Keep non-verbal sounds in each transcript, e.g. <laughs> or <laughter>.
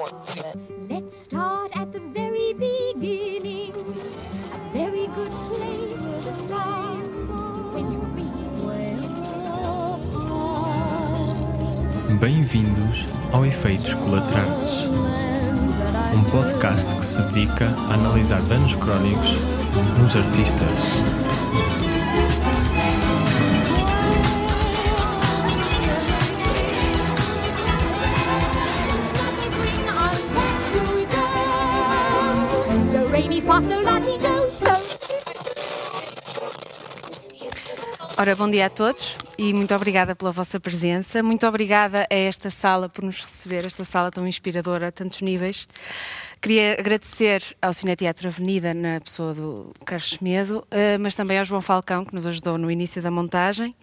Let's start at the very beginning. A very good place to start when you read. Bem-vindos ao Efeitos Colaterais, um podcast que se dedica a analisar danos crónicos nos artistas. So. Ora, bom dia a todos e muito obrigada pela vossa presença. Muito obrigada a esta sala por nos receber, esta sala tão inspiradora a tantos níveis. Queria agradecer ao Cineteatro Avenida, na pessoa do Carlos Medo, eh, mas também ao João Falcão, que nos ajudou no início da montagem.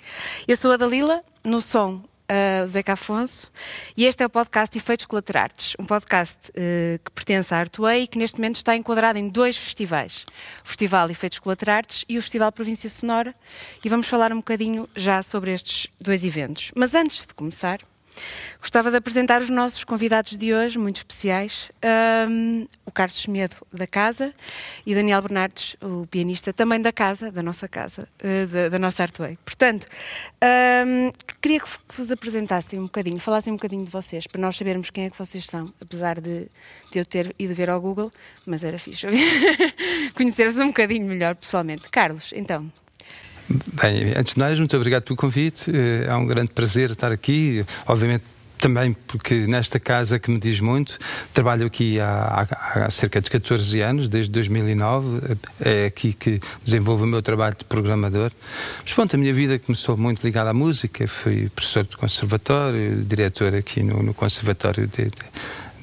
Eu sou a Dalila, no som uh, Zeca Afonso, e este é o podcast Efeitos Colaterais, um podcast uh, que pertence à Artway e que neste momento está enquadrado em dois festivais, o Festival Efeitos Colaterais e o Festival Província Sonora, e vamos falar um bocadinho já sobre estes dois eventos. Mas antes de começar, gostava de apresentar os nossos convidados de hoje, muito especiais, um, o Carlos Medo da casa e Daniel Bernardes, o pianista também da casa, da nossa casa, uh, da, da nossa Artway. Portanto, um, queria que que vos apresentassem um bocadinho, falassem um bocadinho de vocês, para nós sabermos quem é que vocês são, apesar de, de eu ter ido ver ao Google, mas era fixe <laughs> conhecer-vos um bocadinho melhor pessoalmente. Carlos, então, Bem, antes de mais, muito obrigado pelo convite. Eh, É um grande prazer estar aqui. Obviamente, também porque nesta casa que me diz muito, trabalho aqui há, há- há cerca de 14 anos, desde 2009. É aqui que desenvolvo o meu trabalho de programador. Mas pronto, a minha vida começou muito ligada à música. Fui professor de conservatório, diretor aqui no, no Conservatório de, de-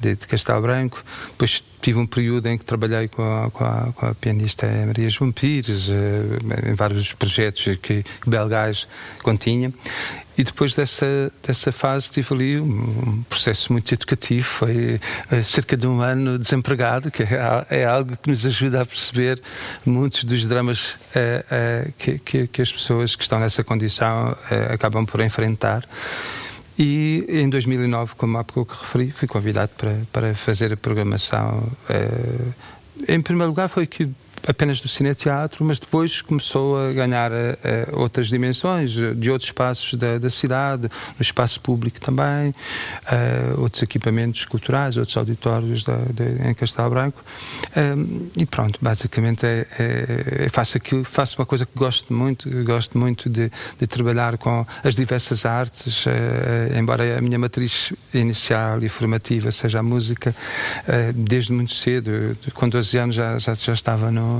de, de Castelo Branco. Depois tive um período em que trabalhei com a, com a, com a pianista Maria João Pires, eh, em vários projetos que, que Belgás continha. E depois dessa, dessa fase tive ali um, processo muito educativo. Foi eh, cerca de um ano desempregado, que é, é algo que nos ajuda a perceber muitos dos dramas eh, que, que, as pessoas que estão nessa condição acabam por enfrentar. E em 2009, como há pouco referi, fui convidado para, para fazer a programação. eh, em primeiro lugar, foi que apenas do cineteatro, mas depois começou a ganhar eh, eh, outras dimensões, eh, de outros espaços da, da cidade, no espaço público também, outros equipamentos culturais, outros auditórios da, de- em Castelo Branco. E pronto, basicamente é, é, é faço aquilo, faço uma coisa que gosto muito, gosto muito de, de trabalhar com as diversas artes, embora a minha matriz inicial e formativa seja a música, desde muito cedo, com 12 anos já, já, já estava no,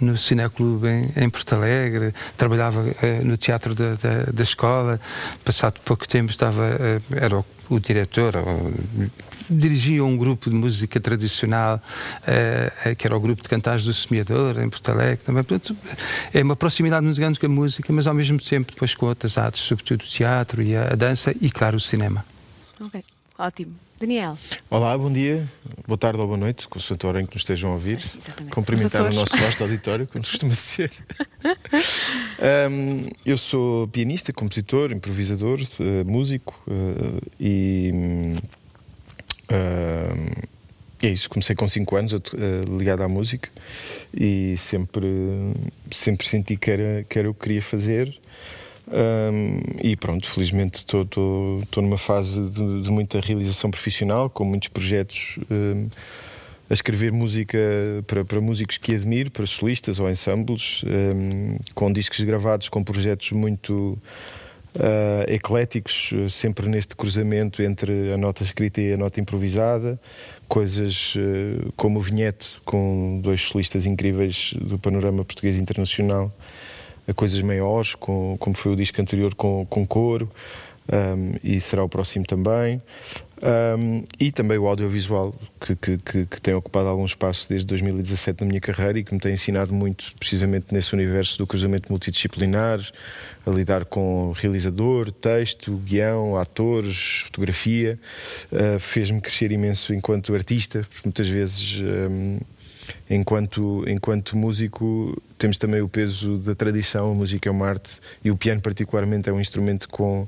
no Cineclube em, em Porto Alegre, trabalhava eh, no teatro da, da, da escola, passado pouco tempo estava, eh, era o, o diretor, dirigia um grupo de música tradicional, eh, que era o grupo de cantares do Semeador, em Porto Alegre também. Portanto, é uma proximidade muito grande com a música, mas ao mesmo tempo depois com outras artes, sobretudo o teatro e a, a dança e, claro, o cinema. ok, ótimo. Daniel, Olá, bom dia, boa tarde ou boa noite, com o Santo em que nos estejam a ouvir. Exatamente. Cumprimentar o nosso vasto auditório, como costuma dizer. <laughs> Ahm, eu sou pianista, compositor, improvisador, eh, músico eh, e. é isso, comecei com 5 anos eh, ligado à música e sempre, sempre senti que era, que era o que queria fazer. Um, e pronto, felizmente estou numa fase de, de muita realização profissional, com muitos projetos um, a escrever música para, para músicos que admiro, para solistas ou ensembles, um, com discos gravados, com projetos muito uh, ecléticos, sempre neste cruzamento entre a nota escrita e a nota improvisada, coisas uh, como o Vinhete, com dois solistas incríveis do panorama português internacional a coisas maiores, com, como foi o disco anterior com, com um, e será o próximo também. Um, e também o audiovisual, que, que, que, que tem ocupado algum espaço desde 2017 na minha carreira e que me tem ensinado muito, precisamente nesse universo do cruzamento multidisciplinar, a lidar com realizador, texto, guião, atores, fotografia. Uh, Fez-me crescer imenso enquanto artista, porque muitas vezes. Um, enquanto, enquanto músico, temos também o peso da tradição. A música é uma arte e o piano, particularmente, é um instrumento com,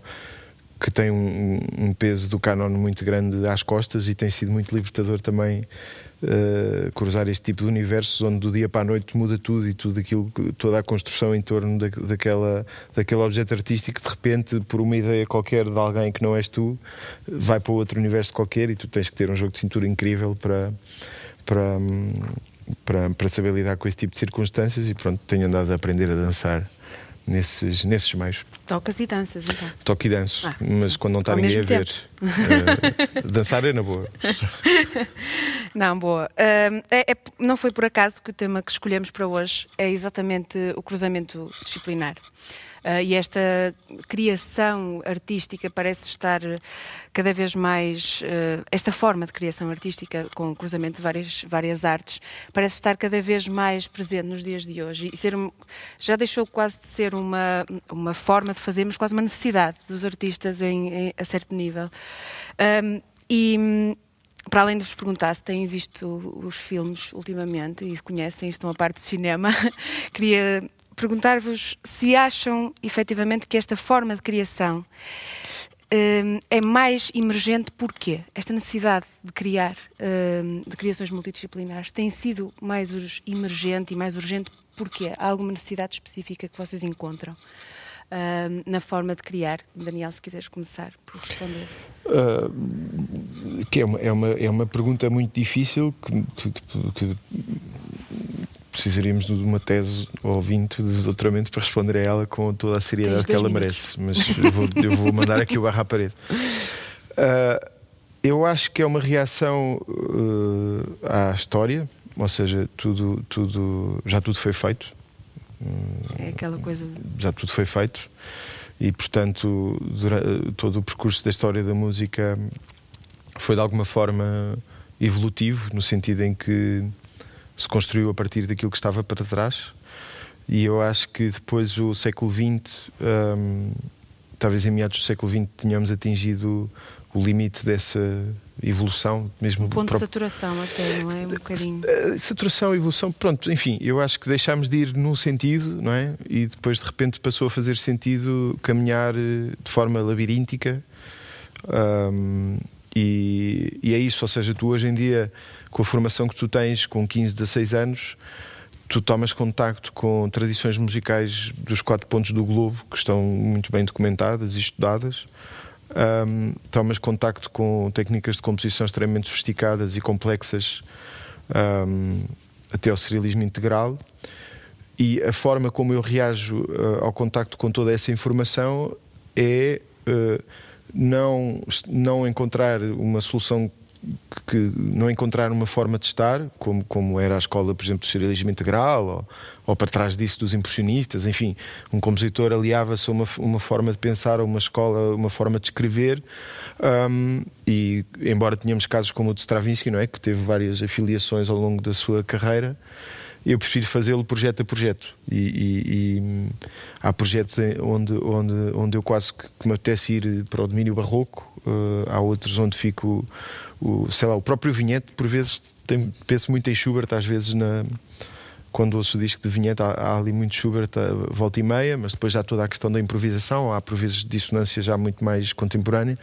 que tem um, um, peso do canon muito grande às costas e tem sido muito libertador também uh, cruzar este tipo de universos onde do dia para a noite muda tudo e tudo aquilo, toda a construção em torno da, daquela, daquele objeto artístico de repente por uma ideia qualquer de alguém que não és tu vai para outro universo qualquer e tu tens que ter um jogo de cintura incrível para para, para, para saber lidar com esse tipo de circunstâncias e pronto, tenho andado a aprender a dançar nesses, nesses meios. Tocas e danças, então? Toco e danço, ah, mas quando não está ninguém a ver. Uh, dançar é na boa. <laughs> Não, boa. Uh, é, é, não foi por acaso que o tema que escolhemos para hoje é exatamente o cruzamento disciplinar. Uh, e esta criação artística parece estar cada vez mais. Uh, esta forma de criação artística, com o cruzamento de várias, várias artes, parece estar cada vez mais presente nos dias de hoje. E ser, já deixou quase de ser uma, uma forma de fazermos, quase uma necessidade dos artistas em, em a certo nível. Um, e para além de vos perguntar se têm visto os filmes ultimamente e conhecem, estão a parte do cinema, <laughs> queria perguntar-vos se acham efetivamente que esta forma de criação um, é mais emergente porquê? Esta necessidade de criar, um, de criações multidisciplinares, tem sido mais emergente e mais urgente porquê? Há alguma necessidade específica que vocês encontram? Uh, na forma de criar. Daniel, se quiseres começar por responder. Uh, que é, uma, é, uma, é uma pergunta muito difícil que, que, que precisaríamos de uma tese ou 20 de doutoramento para responder a ela com toda a seriedade que ela minutos. merece. Mas eu vou, eu vou, mandar aqui o barra à parede. Uh, eu acho que é uma reação uh, à história, ou seja, tudo, tudo, já tudo foi feito. É aquela coisa. Já tudo foi feito. E, portanto, durante, todo o percurso da história da música foi de alguma forma evolutivo, no sentido em que se construiu a partir daquilo que estava para trás. E eu acho que depois o século XX, um, talvez em meados do século XX, tenhamos atingido o limite dessa evolução, mesmo o ponto próprio... de saturação até, não é? Um bocadinho. Eh, saturação, evolução, pronto, enfim, eu acho que deixámos de ir num sentido, não é? E depois de repente passou a fazer sentido caminhar eh, de forma labiríntica. Um, e, e é isso, ou seja, tu hoje em dia com a formação que tu tens com 15, 16 anos, tu tomas contacto com tradições musicais dos quatro pontos do globo que estão muito bem documentadas e estudadas. Um, tomas contacto com técnicas de composição extremamente sofisticadas e complexas um, até ao serialismo integral e a forma como eu reajo uh, ao contacto com toda essa informação é uh, não, não encontrar uma solução que não encontrar uma forma de estar, como, como era a escola, por exemplo, do serialismo integral, ou, ou para trás disso dos impressionistas, enfim, um compositor aliava-se a uma, uma forma de pensar, a uma escola, uma forma de escrever, um, e embora tenhamos casos como o de Stravinsky, não é, que teve várias afiliações ao longo da sua carreira, eu prefiro fazê-lo projeto a projeto. E, e, e, há projetos onde, onde, onde eu quase que me apetece ir para o domínio barroco, uh, há outros onde fico o, sei lá, o próprio vinhete, por vezes, tem, penso muito em Schubert, às vezes na quando ouço o disco de vinheta, há, há, ali muito Schubert a volta e meia, mas depois já toda a questão da improvisação, há por vezes dissonância já muito mais contemporânea.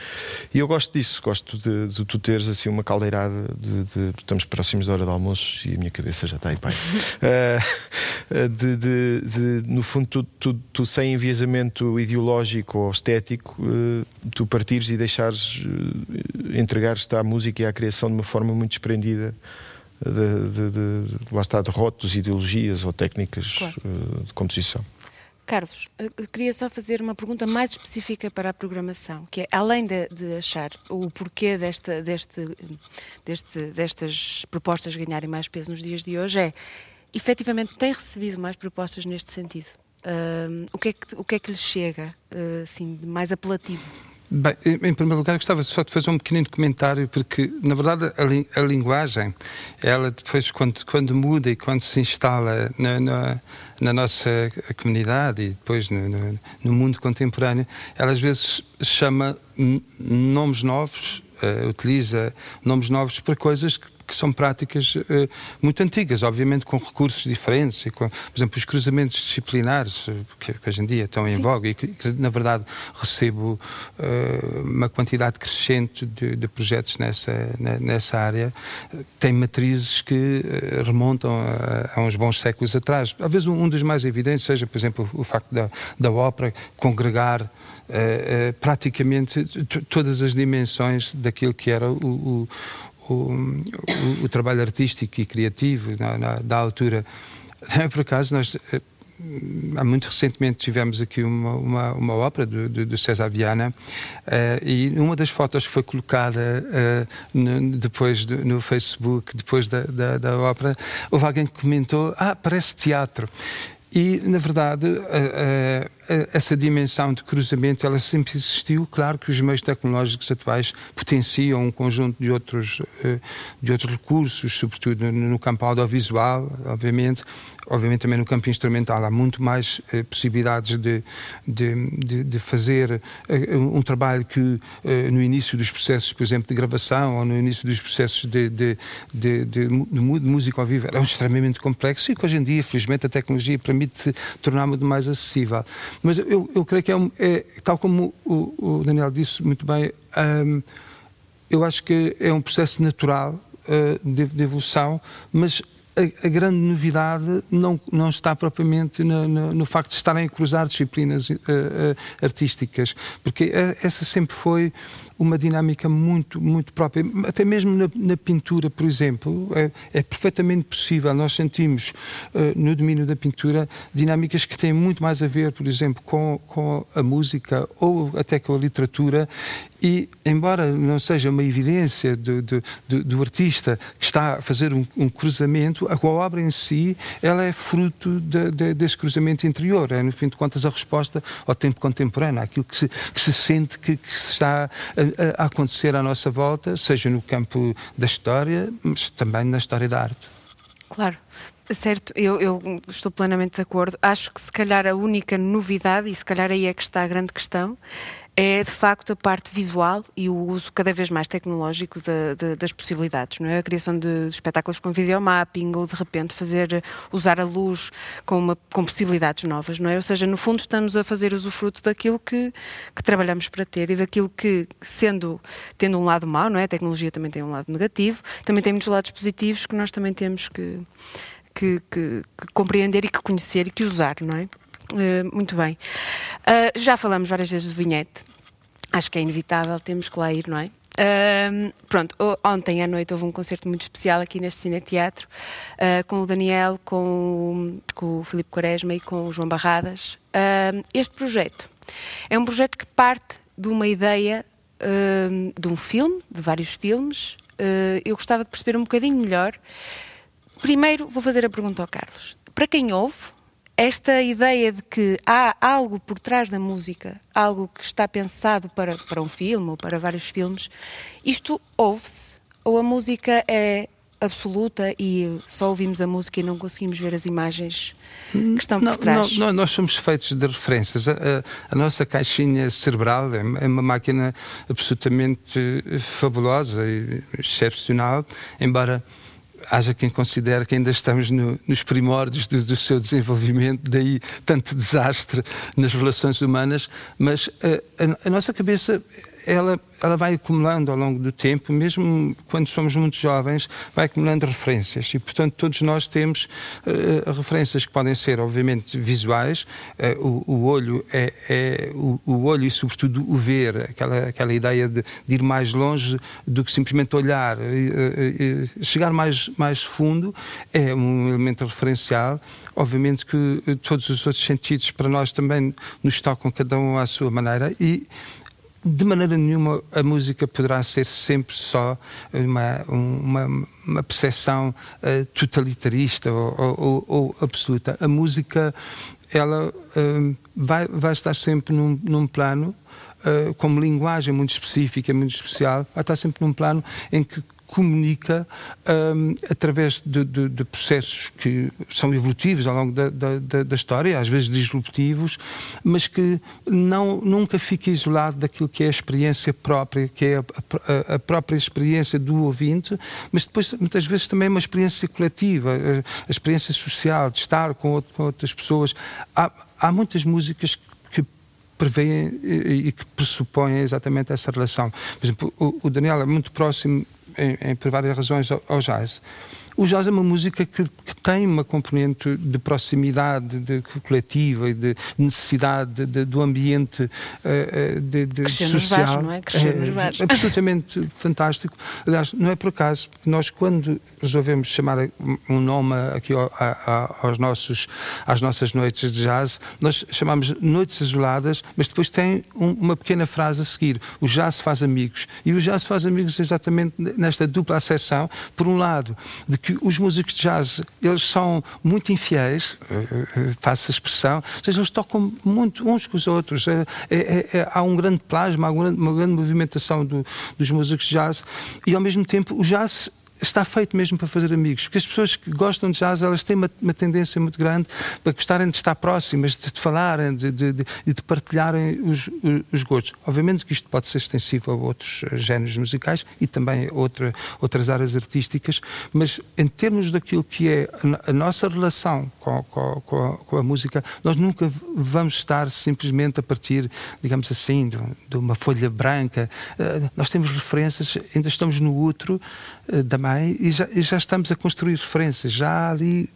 E eu gosto disso, gosto de, de tu teres assim uma caldeirada de, de, estamos próximos da hora do almoço e a minha cabeça já está aí, pai. <laughs> uh, de, de, no fundo, tu, tu, tu, sem enviesamento ideológico ou estético, uh, tu partires e deixares uh, entregares-te à música e à criação de uma forma muito desprendida de, de, de, lá está, de rótulos, ideologias ou técnicas claro. uh, de composição. Carlos, queria só fazer uma pergunta mais específica para a programação, que é, além de, de achar o porquê desta, deste, deste, destas propostas ganharem mais peso nos dias de hoje, é, efetivamente, tem recebido mais propostas neste sentido? Uh, o, que é que, o que é que lhe chega, uh, assim, de mais apelativo? Bem, em primeiro lugar, gostava só de fazer um pequenino comentário, porque, na verdade, a, li a linguagem, ela depois, quando, quando, muda e quando se instala na, na, na nossa comunidade e depois no, no, no, mundo contemporâneo, ela às vezes chama nomes novos, uh, utiliza nomes novos para coisas que, que são práticas uh, muito antigas, obviamente com recursos diferentes, com, por exemplo, os cruzamentos disciplinares, que, que hoje em dia estão em Sim. voga e que, que, na verdade, recebo uh, uma quantidade crescente de, de projetos nessa, na, nessa área, têm matrizes que remontam a, a, uns bons séculos atrás. Talvez um, um dos mais evidentes seja, por exemplo, o facto da, da ópera congregar uh, uh, praticamente todas as dimensões daquilo que era o, o, o, o trabalho artístico e criativo na, na, da altura. <laughs> Por acaso, nós eh, há muito recentemente tivemos aqui uma, uma, uma ópera do, do, do, César Viana uh, e uma das fotos que foi colocada uh, no, depois do, no Facebook, depois da, da, da, ópera, houve alguém que comentou: Ah, parece teatro. E, na verdade, essa dimensão de cruzamento, ela sempre existiu. Claro que os meios tecnológicos atuais potenciam um conjunto de outros, eh, de outros recursos, sobretudo no campo audiovisual, obviamente, obviamente também no campo instrumental há muito mais eh, possibilidades de, de, de, de fazer eh, um trabalho que eh, no início dos processos, por exemplo, de gravação ou no início dos processos de, de, de, de, música ao vivo era extremamente complexo e que hoje em dia, felizmente, a tecnologia permite tornar muito mais acessível. Mas eu, eu creio que é, um, é tal como o, o, Daniel disse muito bem, um, eu acho que é um processo natural uh, de, de evolução, mas a, a, grande novidade não, não está propriamente no, no, no, facto de estarem a cruzar disciplinas uh, uh, artísticas, porque essa sempre foi uma dinâmica muito, muito própria. Até mesmo na, na pintura, por exemplo, é, é, perfeitamente possível. Nós sentimos uh, no domínio da pintura dinâmicas que têm muito mais a ver, por exemplo, com, com a música ou até com a literatura e, embora não seja uma evidência do, do, do, do artista que está a fazer um, um, cruzamento, a obra em si ela é fruto de, de, desse cruzamento interior. É, no fim de contas, a resposta ao tempo contemporâneo, àquilo que se, que se sente que, que está a, a acontecer à nossa volta, seja no campo da história, mas também na história da arte. Claro. Certo, eu, eu, estou plenamente de acordo. Acho que se calhar a única novidade, e se calhar aí é que está a grande questão, é de facto a parte visual e o uso cada vez mais tecnológico de, de, das possibilidades, não é? A criação de espetáculos com videomapping ou de repente fazer usar a luz com, uma, com possibilidades novas, não é? Ou seja, no fundo estamos a fazer usufruto daquilo que, que trabalhamos para ter e daquilo que, sendo tendo um lado mau, não é? A tecnologia também tem um lado negativo, também tem muitos lados positivos que nós também temos que que, que, que, compreender e que conhecer e que usar, não é? Uh, muito bem. Uh, já falamos várias vezes do vinhete. Acho que é inevitável, temos que lá ir, não é? Uh, pronto, ontem à noite houve um concerto muito especial aqui neste Cine Teatro uh, com o Daniel, com, com o Filipe Quaresma e com o João Barradas. Uh, este projeto é um projeto que parte de uma ideia de um filme, de vários filmes. eu gostava de perceber um bocadinho melhor. Primeiro, vou fazer a pergunta ao Carlos. Para quem ouve, esta ideia de que há algo por trás da música, algo que está pensado para, para um filme ou para vários filmes, isto ouve-se? Ou a música é absoluta e só ouvimos a música e não conseguimos ver as imagens que estão por trás? Não, não, nós somos feitos de referências. A, a, a nossa caixinha cerebral é, é uma máquina absolutamente fabulosa e excepcional, embora haja quem considere que ainda estamos no, nos primórdios do, do, seu desenvolvimento, daí tanto desastre nas relações humanas, mas a, a, a nossa cabeça ela, ela vai acumulando ao longo do tempo, mesmo quando somos muito jovens, vai acumulando referências. E, portanto, todos nós temos uh, referências que podem ser, obviamente, visuais. Uh, o, o, olho é, é o, o, olho e, sobretudo, o ver, aquela, aquela ideia de, de ir mais longe do que simplesmente olhar. Uh, chegar mais, mais fundo é um elemento referencial. Obviamente que todos os outros sentidos para nós também nos tocam cada um à sua maneira e de maneira nenhuma a música poderá ser sempre só uma, uma, uma percepção uh, totalitarista ou, ou, ou, absoluta. A música ela uh, vai, vai estar sempre num, num plano uh, como linguagem muito específica, muito especial, vai estar sempre num plano em que comunica um, através de, de, de, processos que são evolutivos ao longo da, da, da, história, às vezes disruptivos, mas que não, nunca fica isolado daquilo que é a experiência própria, que é a, a, a própria experiência do ouvinte, mas depois muitas vezes também uma experiência coletiva, a, a experiência social, de estar com, outro, com outras pessoas. Há, há muitas músicas que prevêem e, que pressupõem exatamente essa relação. Por exemplo, o Daniel é muito próximo, em, em, por várias razões, ao, ao jazz. O jazz é uma música que, que tem uma componente de proximidade de, coletiva e de necessidade de, do ambiente uh, de, de social. Baixo, não é? é absolutamente <laughs> fantástico. Aliás, não é por acaso que nós, quando resolvemos chamar um nome aqui ao, a, aos nossos, às nossas noites de jazz, nós chamamos Noites Isoladas, mas depois tem um, uma pequena frase a seguir. O jazz faz amigos. E o jazz faz amigos exatamente nesta dupla acessão. Por um lado, de que os músicos de jazz, eles são muito infiéis, eh, eh, faço a expressão, ou seja, eles tocam muito uns com os outros. É, é, é, há um grande plasma, há uma grande, uma grande movimentação do, dos músicos de jazz e, ao mesmo tempo, o jazz está feito mesmo para fazer amigos, porque as pessoas que gostam de jazz, elas têm uma, uma tendência muito grande para gostarem de estar próximas, de, de falarem, de, de, de, de partilharem os, os, gostos. Obviamente que isto pode ser extensivo a outros géneros musicais e também a outra, outras áreas artísticas, mas em termos daquilo que é a, a nossa relação com, com, com, a, com, a, música, nós nunca vamos estar simplesmente a partir, digamos assim, de, de uma folha branca. Uh, nós temos referências, ainda estamos no outro da também e já, e já, estamos a construir referências. Já há ali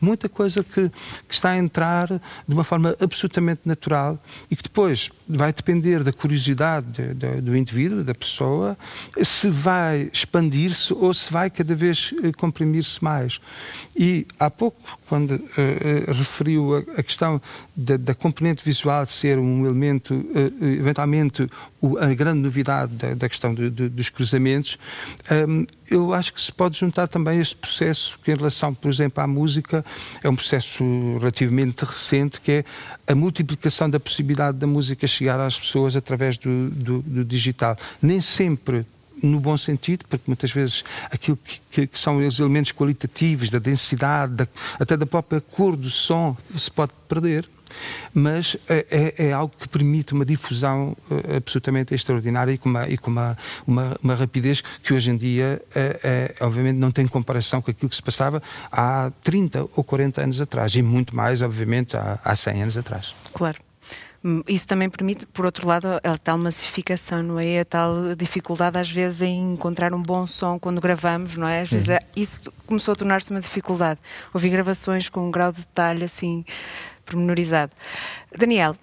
muita coisa que, que, está a entrar de uma forma absolutamente natural e que depois vai depender da curiosidade de, de, do indivíduo, da pessoa, se vai expandir-se ou se vai cada vez eh, comprimir-se mais. E há pouco, quando uh, uh, referiu a, a questão da, da, componente visual ser um elemento, eventualmente, o, a grande novidade da, da questão dos cruzamentos, um, eu acho que se pode juntar também este processo que, em relação, por exemplo, à música, é um processo relativamente recente, que é a multiplicação da possibilidade da música chegar às pessoas através do, do, do digital. Nem sempre no bom sentido, porque muitas vezes aquilo que, que, que são os elementos qualitativos, da densidade, da, até da própria cor do som, se pode perder mas é, é, é, algo que permite uma difusão uh, absolutamente extraordinária e com, uma, e com uma, uma, uma, rapidez que hoje em dia, é, obviamente, não tem comparação com aquilo que se passava há 30 ou 40 anos atrás e muito mais, obviamente, há, há 100 anos atrás. Claro. Hum, isso também permite, por outro lado, a tal massificação, não é? A tal dificuldade, às vezes, em encontrar um bom som quando gravamos, não é? Às vezes, uhum. isso começou a tornar-se uma dificuldade. Ouvi gravações com um grau de detalhe, assim, pormenorizado. Daniel,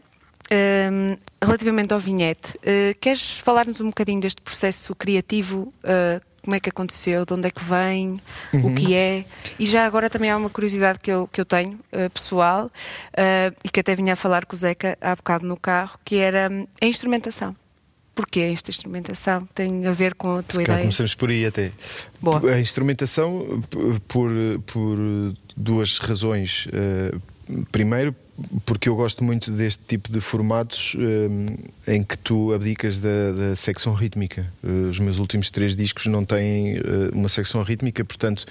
um, relativamente ao vinhete, uh, queres falar-nos um bocadinho deste processo criativo? Uh, como é que aconteceu, de onde é que vem, uhum. o que é. E já agora também há uma curiosidade que eu, que eu tenho, uh, pessoal, e que até vinha a falar com o Zeca há bocado no carro, que era um, a instrumentação. Porquê esta instrumentação? Tem a ver com a tua Se ideia? Começamos por aí até. Boa. A instrumentação, por, por duas razões. Primeiro, porque eu gosto muito deste tipo de formatos um, em que tu abdicas da, da secção rítmica. Uh, os meus últimos três discos não têm uh, uma secção rítmica, portanto,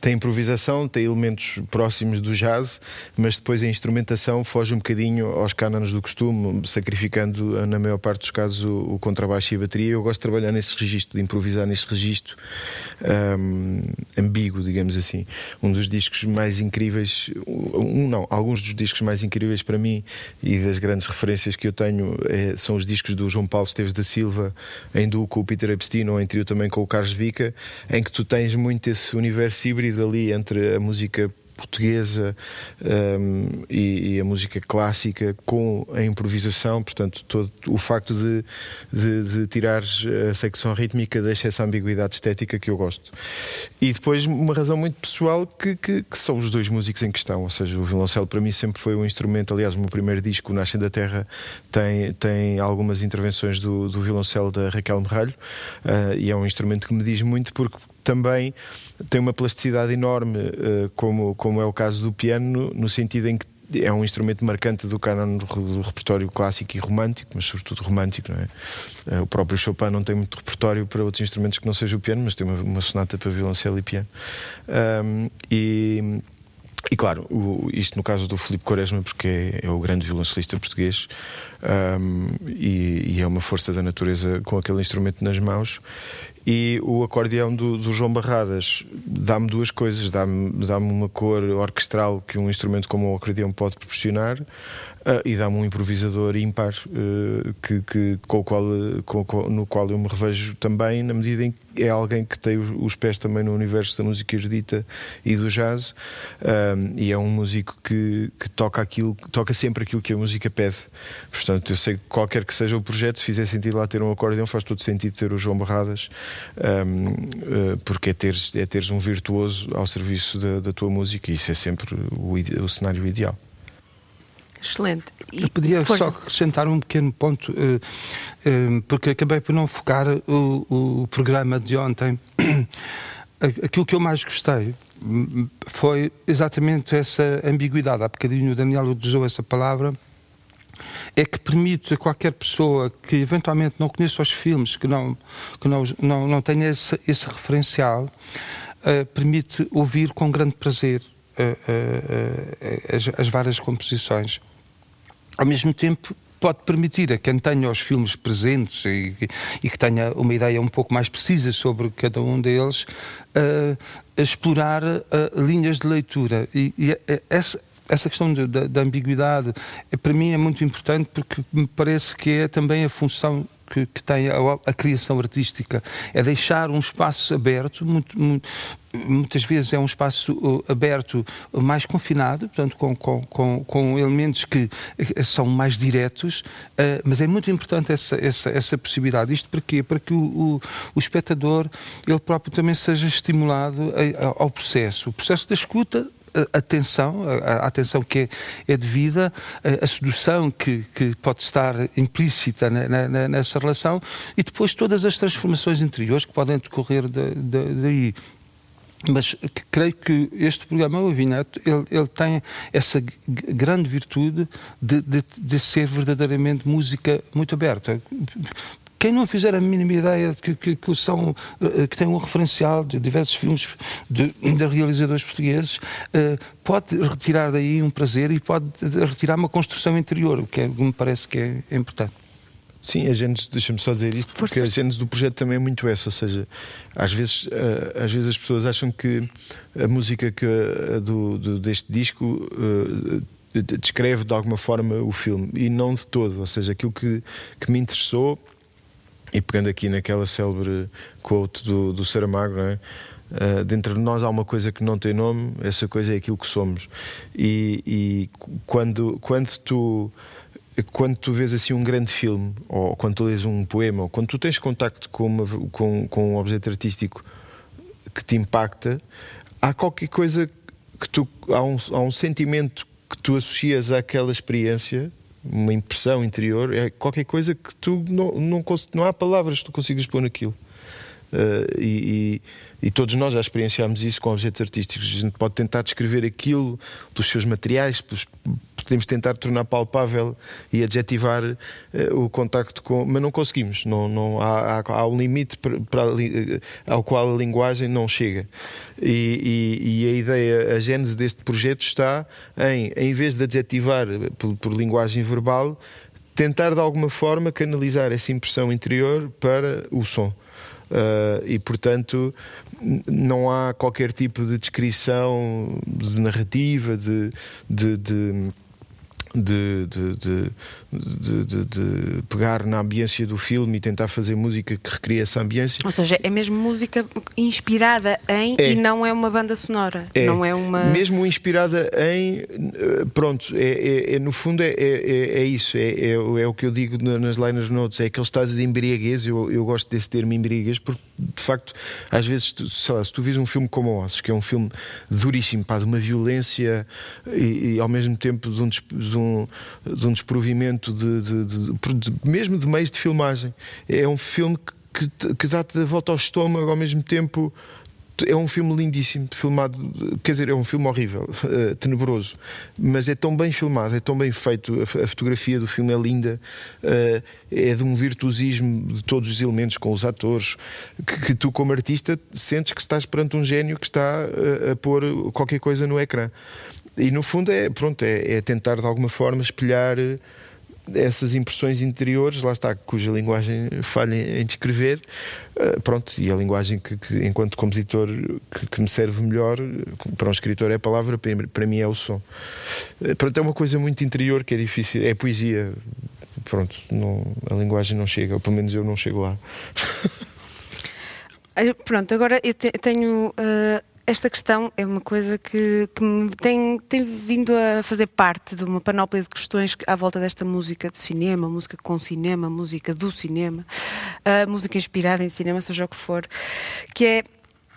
tem improvisação, tem elementos próximos do jazz, mas depois a instrumentação foge um bocadinho aos cânones do costume, sacrificando, na maior parte dos casos, o, o contrabaixo e a bateria. Eu gosto de trabalhar nesse registro, de improvisar nesse registro um, ambíguo, digamos assim. Um dos discos mais incríveis, um não, alguns dos discos mais mais incríveis para mim e das grandes referências que eu tenho é, são os discos do João Paulo Esteves da Silva, em duo com o Peter Epstein ou em trio também com o Carlos Bica, em que tu tens muito esse universo híbrido ali entre a música portuguesa um, e, e, a música clássica com a improvisação, portanto, todo o facto de, de, de tirares a secção rítmica deixa essa ambiguidade estética que eu gosto. E depois, uma razão muito pessoal que, que, que, são os dois músicos em questão, ou seja, o violoncelo para mim sempre foi um instrumento. Aliás, o meu primeiro disco, o Nascem da Terra, tem, tem algumas intervenções do, do violoncelo da Raquel Merralho uh, e é um instrumento que me diz muito porque também tem uma plasticidade enorme, uh, como, como é o caso do piano, no, sentido em que é um instrumento marcante do canon do repertório clássico e romântico, mas sobretudo romântico, não é? Uh, o próprio Chopin não tem muito repertório para outros instrumentos que não seja o piano, mas tem uma, uma sonata para violoncelo e piano. Um, e e claro, o, isto no caso do Filipe Quaresma, porque é, o grande violoncelista português um, e, e, é uma força da natureza com aquele instrumento nas mãos. E o acordeão do, do João Barradas dá-me duas coisas: dá-me dá uma cor orquestral que um instrumento como o acordeão pode proporcionar, Uh, e dá-me um improvisador ímpar uh, que, que, com o qual, com, no qual eu me revejo também, na medida em que é alguém que tem os, os pés também no universo da música erudita e do jazz, uh, e é um músico que, que, toca aquilo, toca sempre aquilo que a música pede. Portanto, eu sei que qualquer que seja o projeto, se fizer sentido lá ter um acordeão, faz todo sentido ter o João Barradas, um, porque é teres, é teres um virtuoso ao serviço da, da tua música, e isso é sempre o, o cenário ideal. Excelente. E, Eu podia só acrescentar um pequeno ponto, uh, uh, porque acabei por não focar o, o programa de ontem. <clears throat> Aquilo que eu mais gostei foi exatamente essa ambiguidade. Há bocadinho o Daniel usou essa palavra. É que permite a qualquer pessoa que eventualmente não conheça os filmes, que não, que não, não, não tenha esse, esse referencial, uh, permite ouvir com grande prazer as, as várias composições ao mesmo tempo pode permitir a quem tenha os filmes presentes e, e, que tenha uma ideia um pouco mais precisa sobre cada um deles, uh, explorar uh, linhas de leitura. E, e essa, essa questão da ambiguidade, é, para mim, é muito importante porque me parece que é também a função que, que tem a, a, criação artística, é deixar um espaço aberto, muito, muito, muitas vezes é um espaço uh, aberto mais confinado, portanto, com, com, com, com elementos que uh, são mais diretos, uh, mas é muito importante essa, essa, essa possibilidade. Isto para quê? Para que o, o, o espectador, ele próprio também seja estimulado a, ao processo. O processo da escuta atenção, a, atenção que é, é devida, a, sedução que, que, pode estar implícita na, na, nessa relação e depois todas as transformações interiores que podem decorrer de, de, daí. Mas creio que este programa, o Vineto, ele, ele tem essa grande virtude de, de, de, ser verdadeiramente música muito aberta. Quem não fizer a mínima ideia de que, que, que, são, eh, que tem um referencial de diversos filmes de, de realizadores portugueses, uh, pode retirar daí um prazer e pode retirar uma construção interior, o que é, me parece que é, é importante. Sim, a gente, deixa-me só dizer isto, porque a gênese do projeto também é muito essa, ou seja, às vezes, às vezes as pessoas acham que a música que, uh, do, do, deste disco descreve de alguma forma o filme, e não de todo, ou seja, aquilo que, que me interessou e pegando aqui naquela célebre quote do, do Saramago, não é? Uh, dentro de nós há uma coisa que não tem nome, essa coisa é aquilo que somos. E, e, quando, quando, tu, quando tu vês assim um grande filme, ou quando tu lês um poema, ou quando tu tens contacto com, uma, com, com um objeto artístico que te impacta, há qualquer coisa que tu. há um, há um sentimento que tu associas àquela experiência uma impressão interior, é qualquer coisa que tu não, não, não há palavras que tu consigas pôr naquilo. Uh, e, e, e, todos nós já experienciámos isso com objetos artísticos. A gente pode tentar descrever aquilo pelos seus materiais, pelos, podemos tentar tornar palpável e adjetivar uh, o contacto com. Mas não conseguimos. Não, não, há, há, há um limite para, para, eh, ao qual a linguagem não chega. E, e, a ideia, a gênese deste projeto está em, em vez de adjetivar por, por linguagem verbal, tentar de alguma forma canalizar essa impressão interior para o som. Uh, e portanto não há qualquer tipo de descrição de narrativa de, de, de de, de, de, de, pegar na ambiência do filme e tentar fazer música que recria essa ambiência. Ou seja, é mesmo música inspirada em é. e não é uma banda sonora. É. Não é uma... Mesmo inspirada em. Eh, pronto, é, é, é no fundo é, é, é isso. É, é, é, o que eu digo nas liner notes. É aquele estado de embriaguez. Eu, eu gosto desse termo embriaguez porque, de facto, às vezes, tu, lá, se tu vês um filme como Ossos, que é um filme duríssimo, pá, de uma violência e, e ao mesmo tempo de um, de um, de um desprovimento de, de, de, mesmo de meios de filmagem. É um filme que, que dá-te a volta ao estômago ao mesmo tempo É um filme lindíssimo, filmado, quer dizer, é um filme horrível, uh, <laughs> tenebroso, mas é tão bem filmado, é tão bem feito, a, a fotografia do filme é linda, uh, é de um virtuosismo de todos os elementos com os atores, que, que, tu, como artista, sentes que estás perante um gênio que está a, a pôr qualquer coisa no ecrã. E no fundo é, pronto, é, é tentar de alguma forma espelhar essas impressões interiores, lá está, cuja linguagem falha em descrever, uh, pronto, e a linguagem que, que enquanto compositor, que, que, me serve melhor, para um escritor é a palavra, para, mim é o som. Uh, pronto, é uma coisa muito interior que é difícil, é poesia, pronto, não, a linguagem não chega, ou pelo menos eu não chego lá. <laughs> Pronto, agora eu tenho uh, esta questão é uma coisa que, que me tem, tem vindo a fazer parte de uma panóplia de questões à volta desta música do cinema, música com cinema, música do cinema, uh, música inspirada em cinema, seja o que for, que é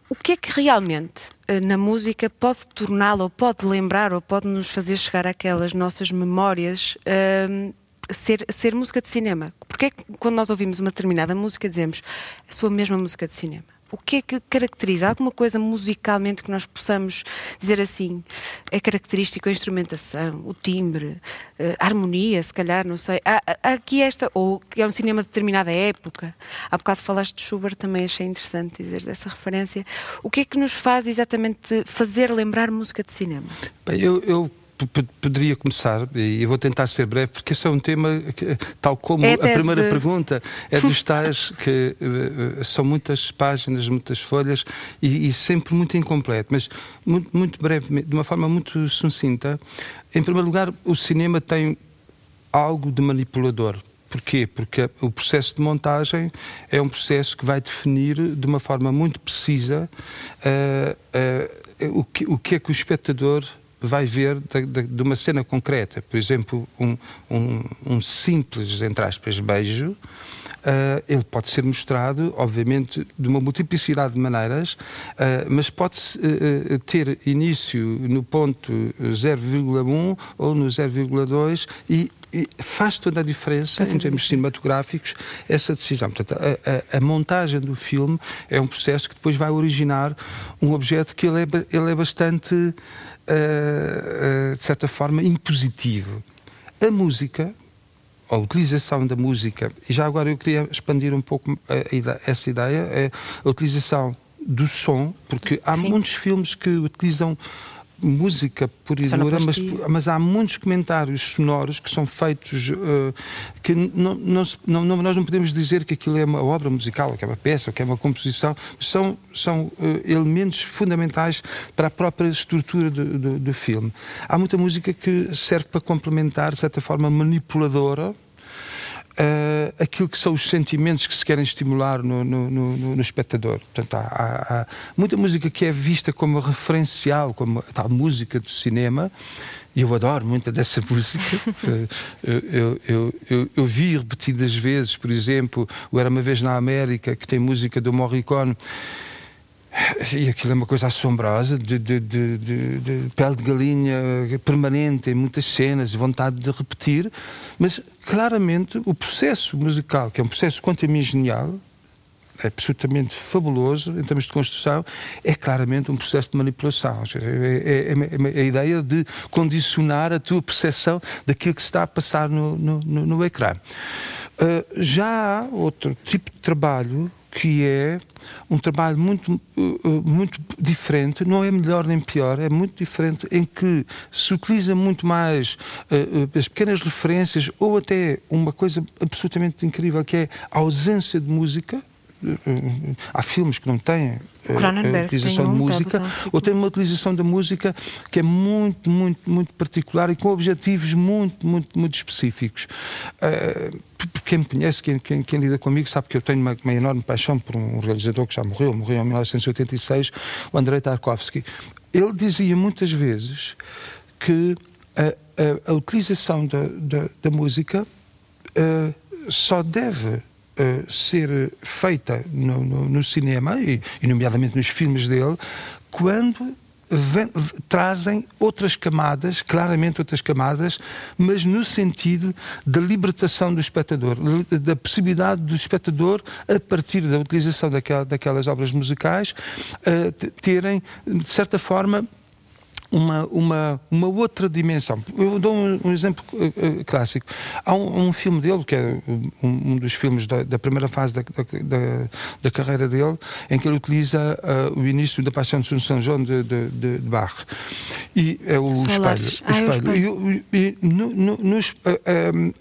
o que é que realmente uh, na música pode torná-la, ou pode lembrar, ou pode nos fazer chegar àquelas nossas memórias. Uh, ser, ser música de cinema. Porque é que quando nós ouvimos uma determinada música dizemos a sua mesma música de cinema? O que é que caracteriza? Alguma coisa musicalmente que nós possamos dizer assim? É característico a instrumentação, o timbre, eh, a harmonia, se calhar, não sei. Há, há aqui esta, ou que é um cinema de determinada época. Há bocado falaste de Schubert, também achei interessante dizer dessa referência. O que é que nos faz exatamente fazer lembrar música de cinema? Bem, eu, eu poderia começar, e eu vou tentar ser breve, porque esse é um tema, que, tal como é a primeira de... pergunta, é dos <laughs> tais que uh, são muitas páginas, muitas folhas e, e, sempre muito incompleto, mas muito, muito brevemente, de uma forma muito sucinta. Em primeiro lugar, o cinema tem algo de manipulador. Porquê? Porque o processo de montagem é um processo que vai definir de uma forma muito precisa uh, uh, o, que, o que é que o espectador vai ver de, de, de uma cena concreta. Por exemplo, um, um, um simples, entre aspas, beijo. Uh, ele pode ser mostrado, obviamente, de uma multiplicidade de maneiras, uh, mas pode uh, ter início no ponto 0,1 ou no 0,2 e, e, faz toda a diferença em termos cinematográficos essa decisão. Portanto, a, a, a, montagem do filme é um processo que depois vai originar um objeto que ele é, ele é bastante uh, de certa forma, impositivo. A música, a utilização da música, e já agora eu queria expandir um pouco essa ideia, é a utilização do som, porque há Sim. muitos filmes que utilizam música pura e dura, mas, mas, há muitos comentários sonoros que são feitos uh, que não, não, não, nós não podemos dizer que aquilo é uma obra musical, que é uma peça, que é uma composição, são, são uh, elementos fundamentais para a própria estrutura do, do, do filme. Há muita música que serve para complementar, de certa forma, manipuladora uh, aquilo que são os sentimentos que se querem estimular no, no, no, no espectador. Portanto, há, há, há, muita música que é vista como referencial, como tal música do cinema, e eu adoro muita <laughs> dessa música. eu, eu, eu, eu, vi repetidas vezes, por exemplo, o Era Uma Vez na América, que tem música do Morricone. E aquilo é uma coisa assombrosa, de, de, de, de, pele de galinha permanente em muitas cenas, vontade de repetir, mas claramente o processo musical, que é um processo quanto a mim genial, é absolutamente fabuloso em termos de construção, é claramente um processo de manipulação. É, é, é, é, a ideia de condicionar a tua percepção daquilo que se está a passar no, no, no, no ecrã. Uh, já há outro tipo de trabalho que é um trabalho muito, uh, uh, muito diferente, não é melhor nem pior, é muito diferente, em que se utiliza muito mais uh, as pequenas referências ou até uma coisa absolutamente incrível que é a ausência de música. Há filmes que não têm a utilização de música, ou tem uma utilização da música que é muito, muito, muito particular e com objetivos muito, muito, muito específicos. Uh, quem me conhece, quem, quem, quem, lida comigo, sabe que eu tenho uma, uma, enorme paixão por um realizador que já morreu, morreu em 1986, o Andrei Tarkovsky. Ele dizia muitas vezes que a, a, a utilização da, da, da música uh, só deve ser feita no, no, no cinema, e, e, nomeadamente nos filmes dele, quando vem, trazem outras camadas, claramente outras camadas, mas no sentido da libertação do espectador, da possibilidade do espectador, a partir da utilização daquela, daquelas obras musicais, uh, terem, de certa forma, uma, uma, uma outra dimensão. Eu dou um, um exemplo uh, clássico. Há um, um, filme dele, que é um, um dos filmes da, da primeira fase da, da, da, carreira dele, em que ele utiliza uh, o início da Paixão de São João de, de, de, Bach. E é o espelho. O ah, espelho. É o espelho. E, e, no, no, nos, uh,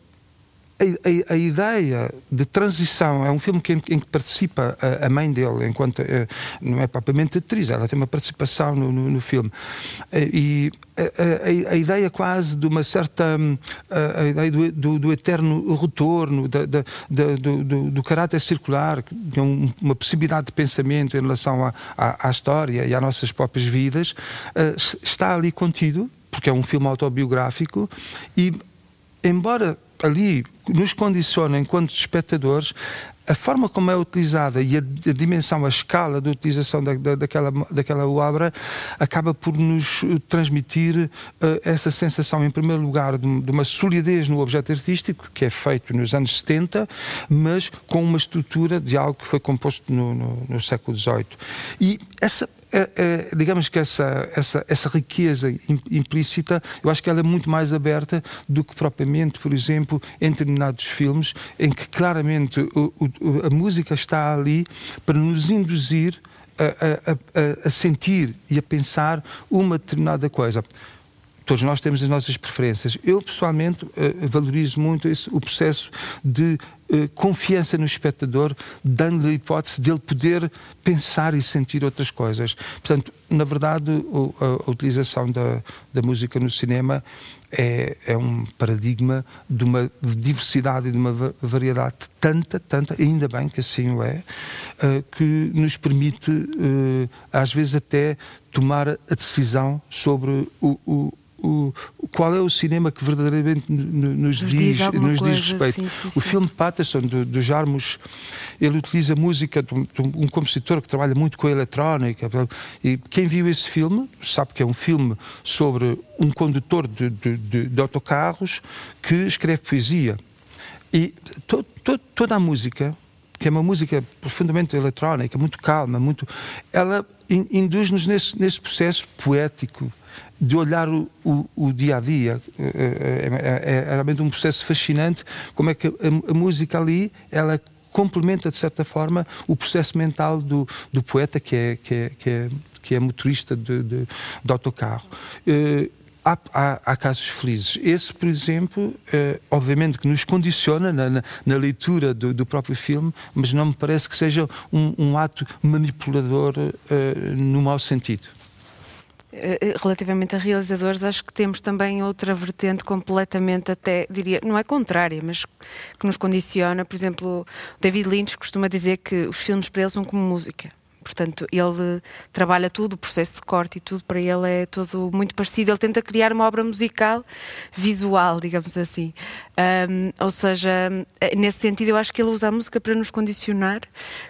a, a, a, ideia de transição é um filme que, em, em que participa a, a, mãe dele, enquanto eh, não é propriamente atriz, ela tem uma participação no, no, no filme. Eh, e a, ideia quase de uma certa. Hum, a, ideia do, do, do eterno retorno, da, da, da, do, do, caráter circular, que é um, uma possibilidade de pensamento em relação à, à, à história e às nossas próprias vidas, eh, está ali contido, porque é um filme autobiográfico, e embora ali nos condiciona enquanto espectadores a forma como é utilizada e a, a dimensão, a escala da utilização da, da, daquela, daquela obra acaba por nos eh, transmitir uh, essa sensação, em primeiro lugar, de, de, uma solidez no objeto artístico, que é feito nos anos 70, mas com uma estrutura de algo que foi composto no, no, no século XVIII. E essa digamos que essa, essa, essa riqueza implícita, eu acho que ela é muito mais aberta do que propriamente, por exemplo, em determinados filmes, em que claramente o, o, a música está ali para nos induzir a, a, a, a sentir e a pensar uma determinada coisa todos nós temos as nossas preferências. Eu, pessoalmente, eh, valorizo muito esse, o processo de eh, confiança no espectador, dando-lhe a hipótese dele poder pensar e sentir outras coisas. Portanto, na verdade, a, a utilização da, da música no cinema é, é, um paradigma de uma diversidade e de uma variedade tanta, tanta, ainda bem que assim o é, uh, que nos permite, uh, às vezes, até tomar a decisão sobre o, o o, qual é o cinema que verdadeiramente nos, diz, diz nos diz respeito. Sim, sim, o sim. filme Patterson, do, do Jarmus, ele utiliza música de um, de um, compositor que trabalha muito com a eletrónica. E quem viu esse filme sabe que é um filme sobre um condutor de, de, de, de autocarros que escreve poesia. E to, to, toda a música, que é uma música profundamente eletrónica, muito calma, muito, ela induz-nos nesse, nesse processo poético de olhar o, o, o, dia a dia. É, é, é, realmente um processo fascinante como é que a, a, música ali ela complementa de certa forma o processo mental do, do poeta que é, que é, que é, que é motorista de, de, de autocarro. Há, há, há, casos felizes. Esse, por exemplo, obviamente que nos condiciona na, na, na leitura do, do, próprio filme, mas não me parece que seja um, um ato manipulador no mau sentido. Eh, eh, relativamente a realizadores, acho que temos também outra vertente completamente até, diria, não é contrária, mas que nos condiciona. Por exemplo, David Lynch costuma dizer que os filmes para ele são como música. Portanto, ele trabalha tudo, o processo de corte e tudo, para ele é todo muito parecido. Ele tenta criar uma obra musical visual, digamos assim. Um, ou seja, nesse sentido, eu acho que ele usa a música para nos condicionar,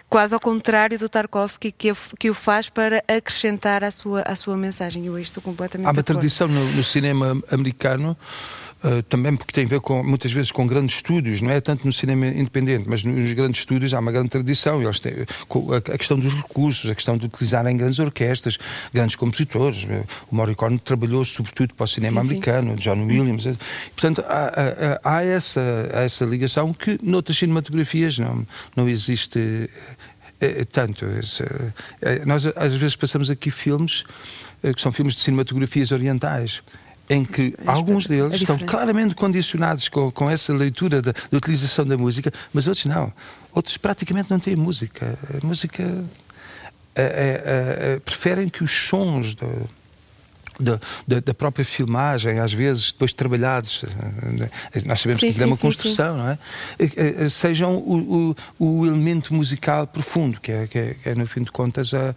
quase ao contrário do Tarkovsky, que, que o faz para acrescentar à sua, à sua mensagem. Eu estou completamente Há uma tradição no, no cinema americano Uh, também porque tem a ver com, muitas vezes com grandes estúdios, não é tanto no cinema independente, mas nos grandes estúdios há uma grande tradição. Eles têm, a, questão dos recursos, a questão de utilizarem grandes orquestras, grandes compositores. O Morricone trabalhou sobretudo para o cinema sim, americano, sim. John Williams. Portanto, há, há, há, essa, há essa ligação que noutras cinematografias não, não existe é, tanto. É, nós às vezes passamos aqui filmes que são filmes de cinematografias orientais em que é alguns deles é estão claramente condicionados com, com essa leitura da, da, utilização da música, mas outros não. Outros praticamente não têm música. A música é, é, é preferem que os sons do, da, da, própria filmagem, às vezes depois trabalhados, eh, nós sabemos sim, que é uma sim, construção, sim. não é? Eh, eh, sejam o, o, o, elemento musical profundo, que é, que é, é no fim de contas a,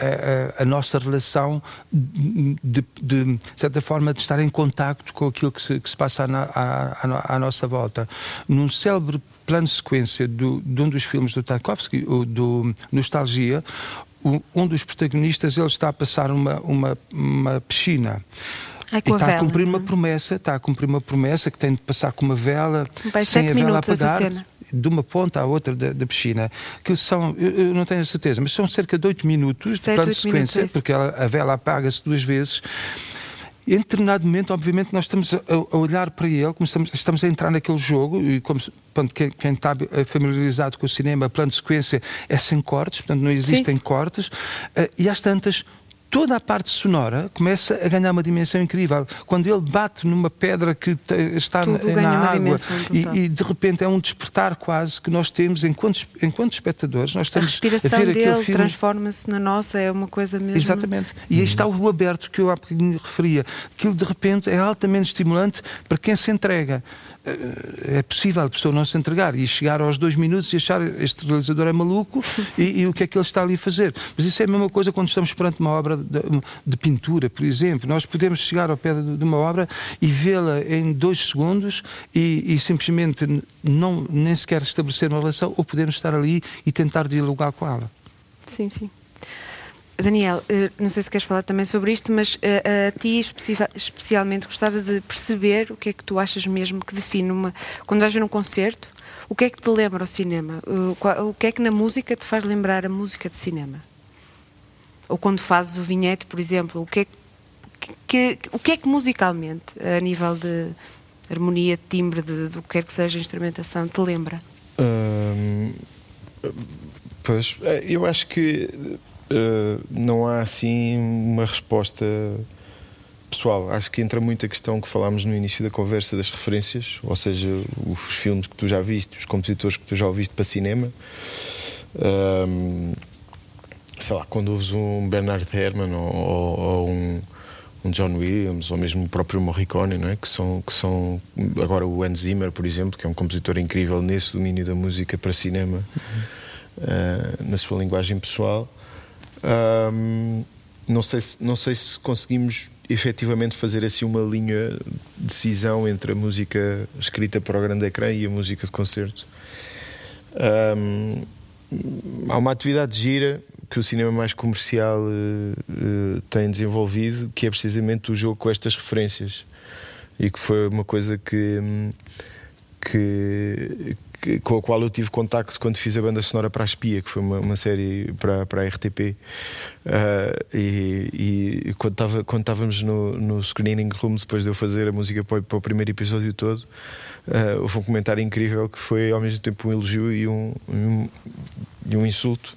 a, a, nossa relação de, de, de, certa forma, de estar em contacto com aquilo que se, que se passa à, à, nossa volta. Num célebre plano de sequência do, de um dos filmes do Tarkovsky, o do Nostalgia, um dos protagonistas ele está a passar uma, uma, uma piscina. Ai, E a está a vela, cumprir uma promessa, está a cumprir uma promessa que tem de passar com uma vela Vai sem a vela apagar, de uma ponta à outra da, da piscina. Que são, eu, eu não tenho a certeza, mas são cerca de 8 minutos Sete, de plano de oito minutos, sequência, é porque ela- a vela apaga-se duas vezes. Em determinado momento, obviamente, nós estamos a, a olhar para ele, como estamos, estamos a entrar naquele jogo, e como portanto, quem, quem está eh, familiarizado com o cinema, plano de sequência é sem cortes, portanto não existem sim. cortes, eh, e às tantas. Toda a parte sonora começa a ganhar uma dimensão incrível. Quando ele bate numa pedra que está Tudo na, água e, e de repente é um despertar quase que nós temos enquanto, enquanto espectadores. Nós A estamos a, respiração ver aquele dele transforma-se na nossa, é uma coisa mesmo. Exatamente. E aí está o aberto que eu há bocadinho referia. Aquilo de repente é altamente estimulante para quem se entrega. Eh, É possível a pessoa não se entregar e chegar aos dois minutos e achar este realizador é maluco <laughs> e, e o que é que ele está ali a fazer. Mas isso é a mesma coisa quando estamos perante uma obra de, de pintura, por exemplo. Nós podemos chegar ao pé de, de uma obra e vê-la em dois segundos e, e simplesmente não, nem sequer estabelecer uma relação ou podemos estar ali e tentar dialogar com ela. Sim, sim. Daniel, eh, não sei se queres falar também sobre isto, mas eh, a ti especi- especialmente gostava de perceber o que é que tu achas mesmo que define uma. Quando vais ver um concerto, o que é que te lembra o cinema? O qua- O que é que na música te faz lembrar a música de cinema? Ou quando fazes o vinhete, por exemplo, o que é que, que- o que, é que musicalmente, a nível de harmonia, de timbre, de, do que quer que seja instrumentação, te lembra? Pois, eh, eu acho que eh, não há assim uma resposta pessoal. Acho que entra muito a questão que falámos no início da conversa das referências, ou seja, os filmes que tu já viste, os compositores que tu já ouviste para cinema. Hum, sei lá, quando ouves um Bernard Herrmann ou, ou- ou um, um John Williams ou mesmo o próprio Morricone, não é? que, são, que são agora o Hans Zimmer, por exemplo, que é um compositor incrível nesse domínio da música para cinema, ah, na sua linguagem pessoal. Ahm, não, sei se, não sei se conseguimos efetivamente fazer assim uma linha de decisão entre a música escrita para o grande ecrã e a música de concerto. Ahm, há uma atividade gira que o cinema mais comercial eh, eh, tem desenvolvido, que é precisamente o jogo com estas referências. E que foi uma coisa que, hum, que, que- com a qual eu tive contacto quando fiz a banda sonora para a Espia, que foi uma, uma série para, para a RTP. Ah, e, e quando, estava, quando estávamos no, no screening room, depois de eu fazer a música para, para o primeiro episódio todo, ah, houve um comentário incrível que foi ao mesmo tempo um elogio e um, um, e um insulto,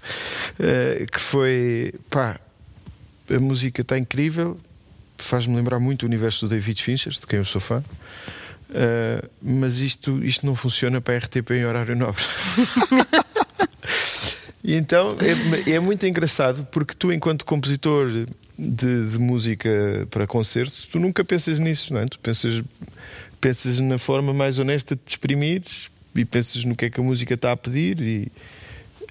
ah, que foi pá, a música está incrível, faz-me lembrar muito o universo do David Fincher, de quem eu sou fã. Uh, mas isto, isto não funciona para a RTP em horário nobre. <laughs> e então é, é muito engraçado porque tu, enquanto compositor de, de música para concertos, tu nunca pensas nisso, não é? Tu pensas, pensas na forma mais honesta de te exprimir e pensas no que é que a música está a pedir e,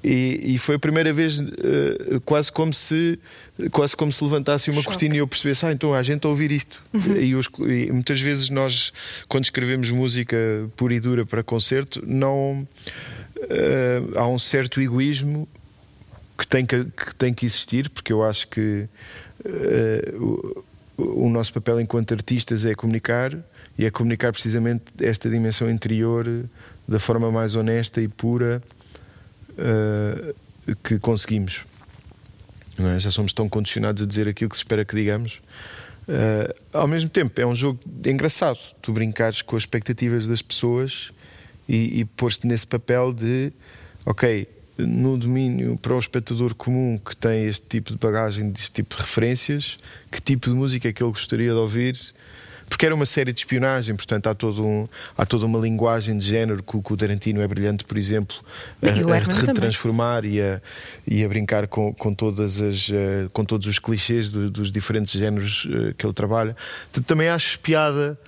e, e foi a primeira vez eh, quase como se quase como se levantasse uma cortina e eu percebesse, ah, então há gente a ouvir isto. E, os- e muitas vezes nós, quando escrevemos música pura e dura para concerto, não eh, há um certo egoísmo que tem que, que tem que existir, porque eu acho que eh, o, o nosso papel enquanto artistas é comunicar e é comunicar precisamente esta dimensão interior da forma mais honesta e pura uh, que conseguimos. É? Já somos tão condicionados a dizer aquilo que se espera que digamos. Uh, ao mesmo tempo, é um jogo engraçado. Tu brincares com as expectativas das pessoas e, e pôs-te nesse papel de, ok, no domínio para o espectador comum que tem este tipo de bagagem, este tipo de referências, que tipo de música é que ele gostaria de ouvir? Porque era uma série de espionagem, portanto há, todo um, há toda uma linguagem de género que, o- que o Tarantino é brilhante, por exemplo, a, a também. retransformar e a, e a brincar com, com, todas as, eh, com todos os clichês do- dos diferentes géneros eh, que ele trabalha. Também acho piada.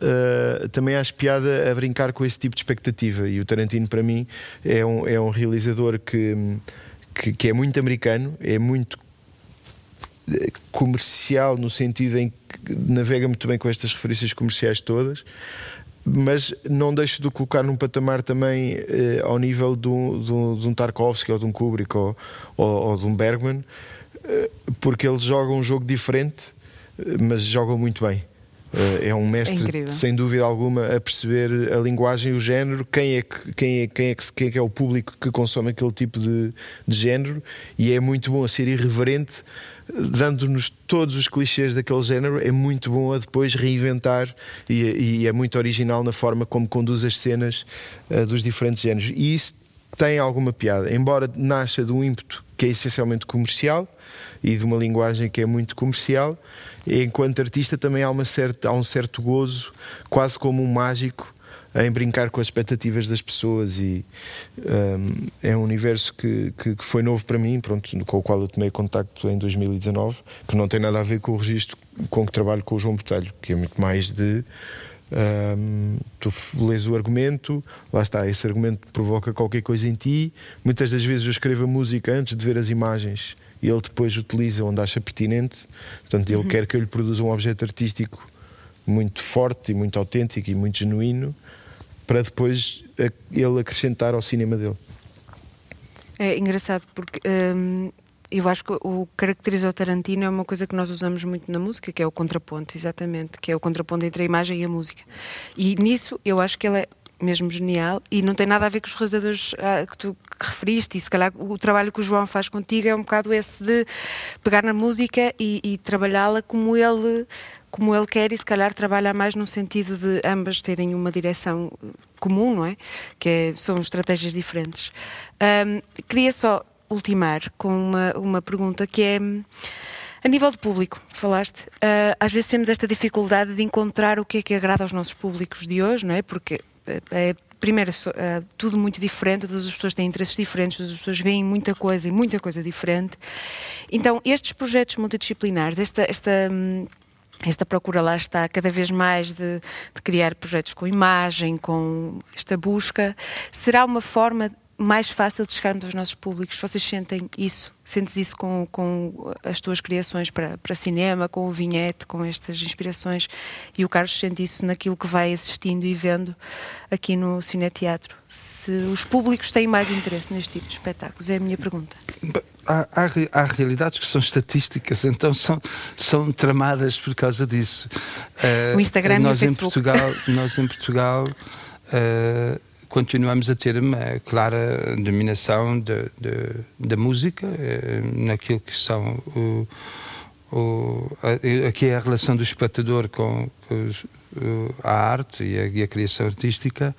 eh, também acho piada a brincar com esse tipo de expectativa e o Tarantino para mim é um, é um realizador que, que, que é muito americano é muito comercial no sentido em que navega muito bem com estas referências comerciais todas mas não deixo de colocar num patamar também eh, ao nível de um, de, um, de um Tarkovsky ou de um Kubrick ou, ou, ou de um Bergman, eh, porque eles jogam um jogo diferente, eh, mas jogam muito bem. Eh, é um mestre, É sem dúvida alguma, a perceber a linguagem e o género, quem é que, quem é, quem é, que, quem é, que é o público que consome aquele tipo de, de género, e é muito bom a ser irreverente, dando-nos todos os clichês daquele género. É muito bom a depois reinventar e, e é muito original na forma como conduz as cenas uh, dos diferentes géneros. E isso tem alguma piada, embora nasça de um ímpeto que é essencialmente comercial e de uma linguagem que é muito comercial enquanto artista também há, uma certa, há um certo gozo, quase como um mágico, em brincar com as expectativas das pessoas e um, é um universo que, que, que, foi novo para mim, pronto, com o qual eu tomei contacto em 2019, que não tem nada a ver com o registro com que trabalho com o João Botelho, que é muito mais de um, tu lês o argumento, lá está, esse argumento provoca qualquer coisa em ti. Muitas das vezes eu escrevo a música antes de ver as imagens e ele depois utiliza onde acha pertinente. Portanto, ele uhum. quer que eu lhe produza um objeto artístico muito forte e muito autêntico e muito genuíno para depois ele acrescentar ao cinema dele. É engraçado porque hum, eu acho que o que caracteriza o Tarantino é uma coisa que nós usamos muito na música, que é o contraponto, exatamente, que é o contraponto entre a imagem e a música. E nisso eu acho que ele é mesmo genial e não tem nada a ver com os realizadores ah, que tu que referiste e se calhar o trabalho que o João faz contigo é um bocado esse de pegar na música e, e trabalhá-la como ele como ele quer e se calhar trabalha mais no sentido de ambas terem uma direção comum, não é? Que é, são estratégias diferentes. Um, queria só ultimar com uma, uma pergunta que é a nível de público, falaste, uh, às vezes temos esta dificuldade de encontrar o que é que agrada aos nossos públicos de hoje, não é? Porque é, primeiro, é tudo muito diferente, todas as pessoas têm interesses diferentes, todas as pessoas veem muita coisa e muita coisa diferente. Então, estes projetos multidisciplinares, esta, esta, hum, esta procura lá está cada vez mais de, de criar projetos com imagem, com esta busca, será uma forma mais fácil de chegarmos aos nossos públicos. Vocês sentem isso? Sentes isso com, com as tuas criações para, para cinema, com o vinhete, com estas inspirações? E o Carlos sente isso naquilo que vai assistindo e vendo aqui no Cineteatro? Se os públicos têm mais interesse neste tipo de espetáculos? É a minha pergunta. Há, há, há realidades que são estatísticas, então são, são tramadas por causa disso. O Instagram uh, nós e o em Portugal, Nós em Portugal... Uh, continuamos a ter uma clara dominação da música eh, naquilo que são o, o, aqui é a relação do espectador com, com a arte e a, e a criação artística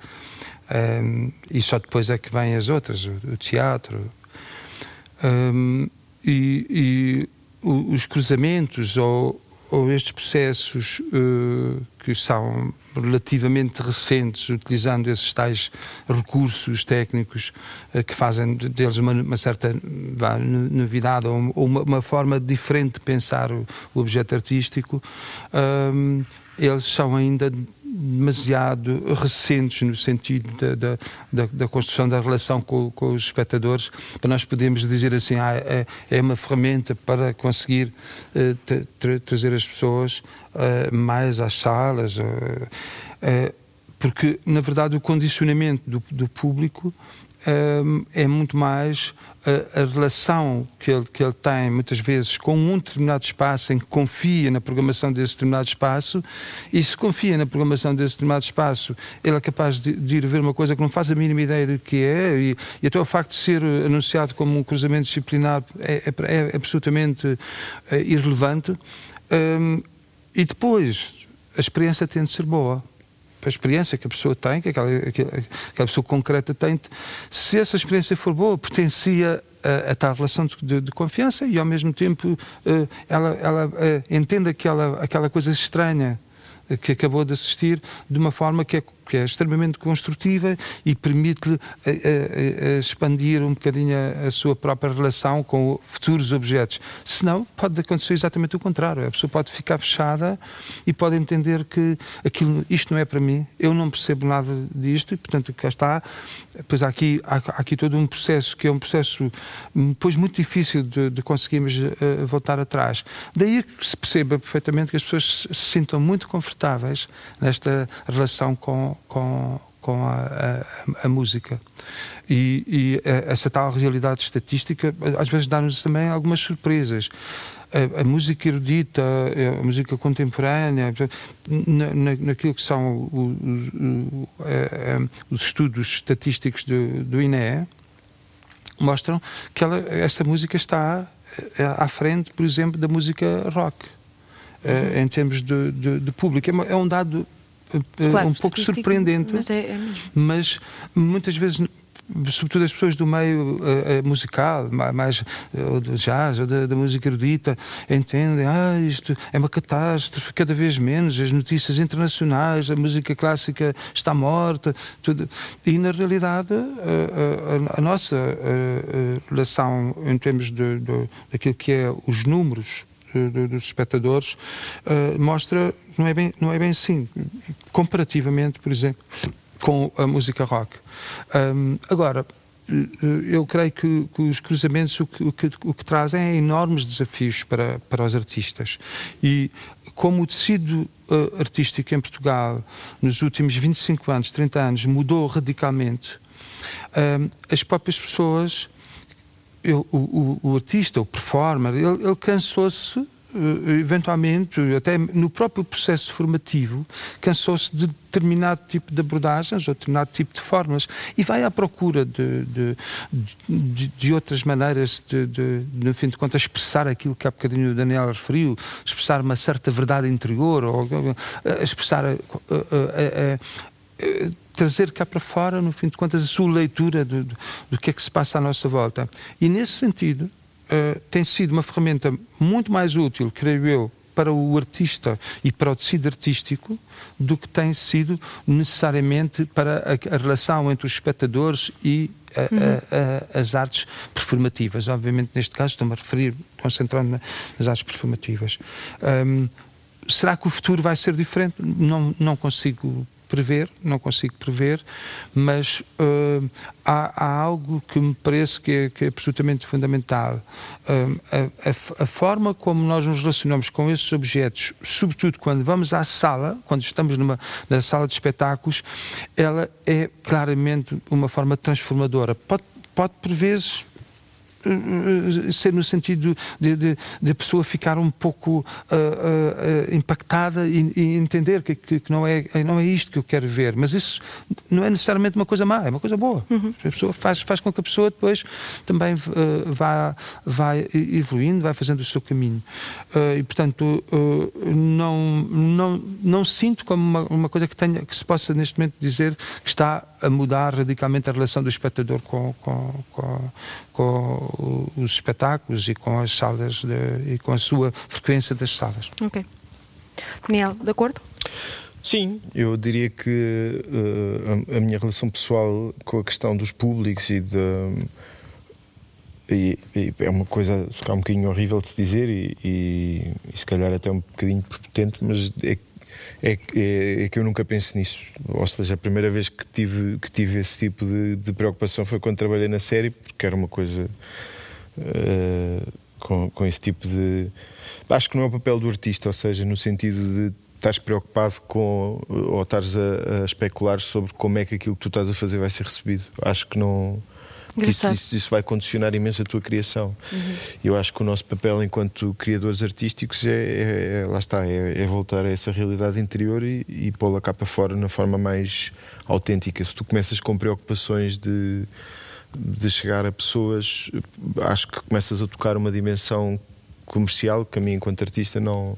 um, e só depois é que vêm as outras, o, o teatro. Um, e, e os cruzamentos ou, ou estes processos uh, que são relativamente recentes, utilizando esses tais recursos técnicos uh, que fazem deles uma, uma certa vá, novidade ou, uma, uma, forma diferente de pensar o, o objeto artístico, um, eles são ainda demasiado recentes no sentido da, da, da construção da relação com, com, os espectadores para nós podermos dizer assim ah, é, é uma ferramenta para conseguir uh, tra trazer as pessoas uh, mais às salas uh, porque na verdade o condicionamento do, do público é muito mais a, a, relação que ele, que ele tem, muitas vezes, com um determinado espaço em que confia na programação desse determinado espaço, e se confia na programação desse determinado espaço, ele é capaz de, de ir ver uma coisa que não faz a mínima ideia do que é, e, e até o facto de ser anunciado como um cruzamento disciplinar é, é, é absolutamente é, irrelevante. Um, e depois, a experiência tem de ser boa a experiência que a pessoa tem, que aquela, aquela pessoa concreta tem, se essa experiência for boa, potencia a, a tal relação de, de, confiança e ao mesmo tempo uh, ela, ela uh, entende aquela, aquela coisa estranha que acabou de assistir de uma forma que é que é extremamente construtiva e permite-lhe expandir um bocadinho a, a, sua própria relação com futuros objetos. Senão, pode acontecer exatamente o contrário. A pessoa pode ficar fechada e pode entender que aquilo, isto não é para mim, eu não percebo nada disto e, portanto, cá está. Pois há aqui, há, há aqui todo um processo que é um processo depois muito difícil de, de conseguirmos uh, voltar atrás. Daí que se perceba perfeitamente que as pessoas se sintam muito confortáveis confortáveis nesta relação com, com, com a, a, a música. E, e, essa tal realidade estatística às vezes dá-nos também algumas surpresas. A, a, música erudita, a música contemporânea, na, na, naquilo que são os, os, os estudos estatísticos do, do INE, mostram que ela, essa música está eh, à frente, por exemplo, da música rock, eh, uhum. em termos de, de, de público. É, é um dado eh, claro, um pouco surpreendente, mas, é, é mas muitas vezes sobretudo as pessoas do meio uh, uh, musical, mais uh, do jazz da, da, música erudita, entendem, ah, isto é uma catástrofe, cada vez menos, as notícias internacionais, a música clássica está morta, tudo. E na realidade a, a, nossa relação em termos de, de, daquilo que é os números dos espectadores mostra não é bem não é bem assim comparativamente por exemplo com a música rock. Um, agora, eu creio que, que os cruzamentos o que, o, que, o que, trazem é enormes desafios para, para os artistas. E como o tecido uh, artístico em Portugal nos últimos 25 anos, 30 anos, mudou radicalmente, uh, as próprias pessoas, o, o, o, artista, o performer, ele, ele cansou-se eh, eventualmente, até no próprio processo formativo, cansou-se de determinado tipo de abordagens ou determinado tipo de formas e vai à procura de, de, de, de outras maneiras de, de, no fim de contas, expressar aquilo que há bocadinho o Daniel referiu, expressar uma certa verdade interior ou eh, expressar a, a, a, trazer cá para fora, no fim de contas, a sua leitura do, do que é que se passa à nossa volta. E nesse sentido, uh, tem sido uma ferramenta muito mais útil, creio eu, para o artista e para o tecido artístico do que tem sido necessariamente para a, a relação entre os espectadores e a, uhum. a, as artes performativas. Obviamente, neste caso, estou-me a referir, concentrando nas artes performativas. Um, será que o futuro vai ser diferente? Não, não consigo prever, não consigo prever, mas uh, há, há, algo que me parece que é, que é absolutamente fundamental. Uh, a, a, a, forma como nós nos relacionamos com esses objetos, sobretudo quando vamos à sala, quando estamos numa, na sala de espetáculos, ela é claramente uma forma transformadora. Pode, pode por vezes ser no sentido de, de, pessoa ficar um pouco uh, uh, impactada e, e entender que, que, que, não, é, não é isto que eu quero ver. Mas isso não é necessariamente uma coisa má, é uma coisa boa. Uhum. A pessoa faz, faz com que a pessoa depois também uh, vá, vá evoluindo, vai fazendo o seu caminho. e, portanto, não, não, não sinto como uma, uma coisa que, tenha, que se possa neste momento dizer que está a mudar radicalmente a relação do espectador com, com, com, com os espetáculos e com as salas de, e com a sua frequência das salas. Ok. Daniel, de acordo? Sim, eu diria que uh, a, a, minha relação pessoal com a questão dos públicos e de. E, e é uma coisa ficar um bocadinho horrível de se dizer e, e, e se calhar até um bocadinho prepotente, mas é é, é, é, que eu nunca penso nisso. Ou seja, a primeira vez que tive, que tive esse tipo de, de preocupação foi quando trabalhei na série, porque era uma coisa uh, com, com esse tipo de. Acho que não é o papel do artista, ou seja, no sentido de estás preocupado com ou estás a, a especular sobre como é que aquilo que tu estás a fazer vai ser recebido. Acho que não isso, isso, isso, vai condicionar imenso a tua criação. Uhum. Eu acho que o nosso papel enquanto criadores artísticos é, é, é lá está, é, é, voltar a essa realidade interior e, e pô-la cá para fora na forma mais autêntica. Se tu começas com preocupações de, de chegar a pessoas, acho que começas a tocar uma dimensão comercial que a mim, enquanto artista, não,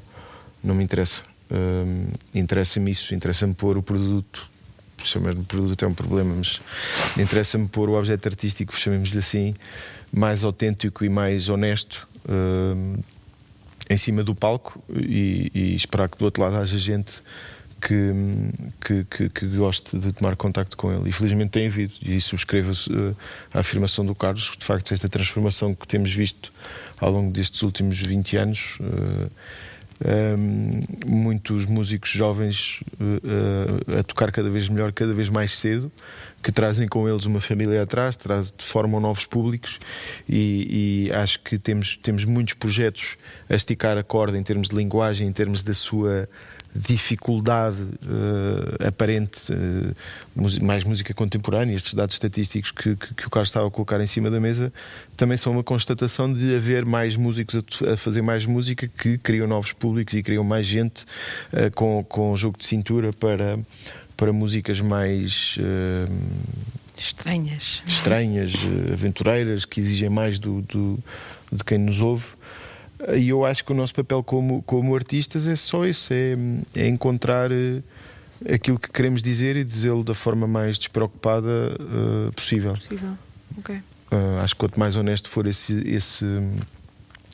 não me interessa. Um, interessa-me isso, interessa-me pôr o produto chamar de produto é um problema, mas interessa-me pôr o objeto artístico, chamemos-lhe assim, mais autêntico e mais honesto uh, em cima do palco e, e, esperar que do outro lado haja gente que, que, que, que goste de tomar contacto com ele. E felizmente tem havido, e isso escreva uh, a afirmação do Carlos, de facto, esta transformação que temos visto ao longo destes últimos 20 anos. Uh, muitos músicos jovens uh, a tocar cada vez melhor, cada vez mais cedo, que trazem com eles uma família atrás, traz, formam novos públicos e, e, acho que temos, temos muitos projetos a esticar a corda em termos de linguagem, em termos da sua dificuldade uh, aparente, uh, mais música contemporânea, estes dados estatísticos que, que, que, o Carlos estava a colocar em cima da mesa, também são uma constatação de haver mais músicos a, a fazer mais música que criam novos públicos e criam mais gente uh, com, com jogo de cintura para, para músicas mais. Estranhas. Estranhas, aventureiras, que exigem mais do, do, de quem nos ouve. E eu acho que o nosso papel como, como artistas é só isso: é, é encontrar eh, aquilo que queremos dizer e dizê-lo da forma mais despreocupada uh, possível. Possível, ok. Uh, acho que quanto mais honesto for esse, esse,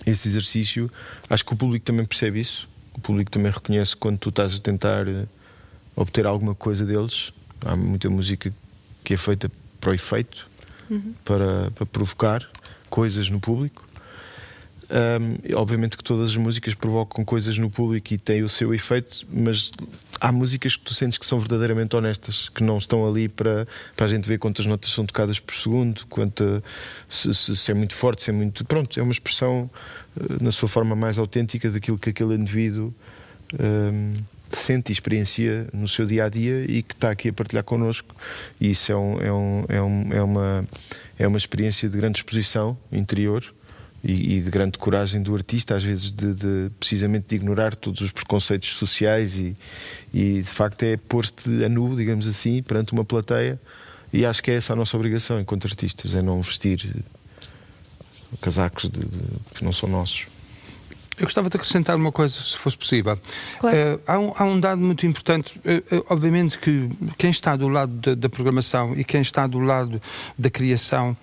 esse exercício, acho que o público também percebe isso. O público também reconhece quando tu estás a tentar obter alguma coisa deles. Há muita música que é feita para o efeito, uhum. para, para provocar coisas no público. Um, obviamente que todas as músicas provocam coisas no público e têm o seu efeito, mas há músicas que tu sentes que são verdadeiramente honestas, que não estão ali para, para a gente ver quantas notas são tocadas por segundo, quanto, se, se, se é muito forte, se é muito. Pronto, é uma expressão uh, na sua forma mais autêntica daquilo que aquele indivíduo um, sente e experiencia no seu dia a dia e que está aqui a partilhar connosco. E isso é, um, é, um, é, é, uma, é uma experiência de grande exposição interior e, e, de grande coragem do artista, às vezes de, de, precisamente de ignorar todos os preconceitos sociais e, e de facto é pôr-te a nu, digamos assim, perante uma plateia. E acho que é essa a nossa obrigação enquanto artistas, é não vestir casacos de, de, que não são nossos. Eu gostava de acrescentar uma coisa, se fosse possível. Claro. Uh, há, um, há, um, dado muito importante. Uh, uh, obviamente que quem está do lado da, da, programação e quem está do lado da criação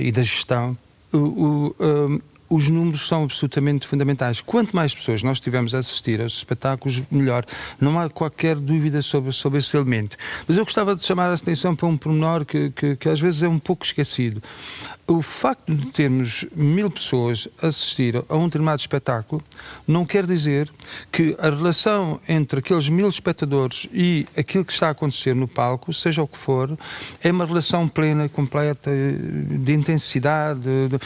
e da gestão o, o, os números são absolutamente fundamentais. Quanto mais pessoas nós tivermos a assistir aos espetáculos, melhor. Não há qualquer dúvida sobre, sobre esse elemento. Mas eu gostava de chamar a atenção para um pormenor que, que, que às vezes é um pouco esquecido. O facto de termos mil pessoas assistir a um determinado espetáculo não quer dizer que a relação entre aqueles mil espectadores e aquilo que está a acontecer no palco, seja o que for, é uma relação plena, completa, de intensidade. De,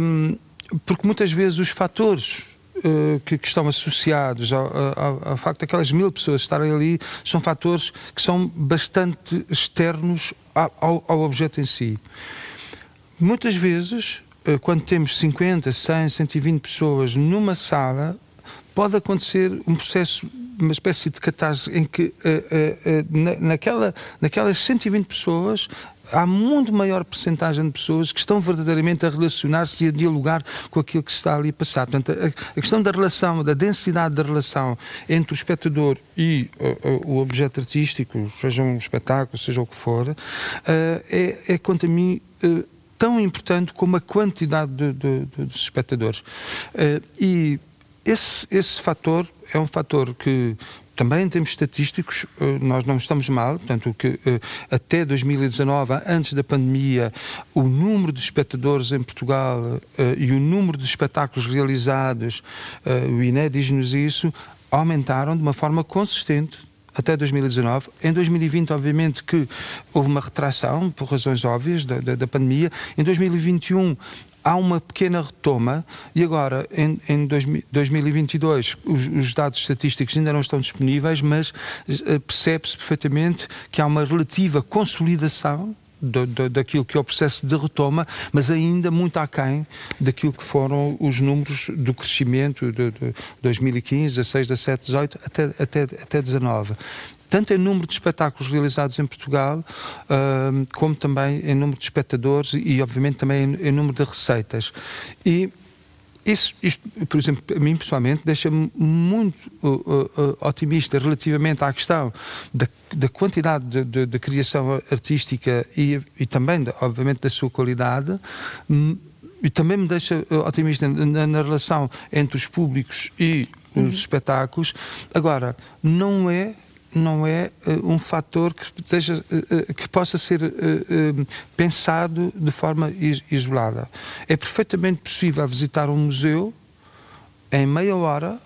um, porque muitas vezes os fatores uh, que, que, estão associados ao, ao, ao, facto mil pessoas estarem ali são fatores que são bastante externos ao, ao objeto em si. Muitas vezes, uh, quando temos 50, 100, 120 pessoas numa sala, pode acontecer um processo, uma espécie de catarse em que uh, na, naquela, naquelas 120 pessoas há muito maior percentagem de pessoas que estão verdadeiramente a relacionar-se e a dialogar com aquilo que se está ali a passar. Portanto, a, questão da relação, da densidade da relação entre o espectador e o objeto artístico, seja um espetáculo, seja o que for, é, é, quanto a mim, tão importante como a quantidade de, de, de, de espectadores. e esse, esse fator é um fator que também em termos estatísticos, eh, nós não estamos mal, portanto, que eh, até 2019, antes da pandemia, o número de espectadores em Portugal e o número de espetáculos realizados, o INE diz-nos isso, aumentaram de uma forma consistente até 2019. Em 2020, obviamente, que houve uma retração, por razões óbvias, da, da, da pandemia. Em 2021, há uma pequena retoma e agora, em, em 2022, os, os, dados estatísticos ainda não estão disponíveis, mas uh, percebe-se perfeitamente que há uma relativa consolidação do, do, daquilo que é o processo de retoma, mas ainda muito aquém daquilo que foram os números do crescimento de, de 2015, 16, 17, 18 até, até, até 19 tanto em número de espetáculos realizados em Portugal, como também em número de espectadores e, obviamente, também em número de receitas. E isso, isto, por exemplo, a mim pessoalmente deixa-me muito uh, uh, otimista relativamente à questão da, da quantidade de, de, de, criação artística e, e também, de, obviamente, da sua qualidade. Hum, e também me deixa uh, otimista na, na relação entre os públicos e os uhum. espetáculos. Agora, não é não é uh, um fator que, seja, uh, que possa ser pensado de forma is isolada. É perfeitamente possível visitar um museu em meia hora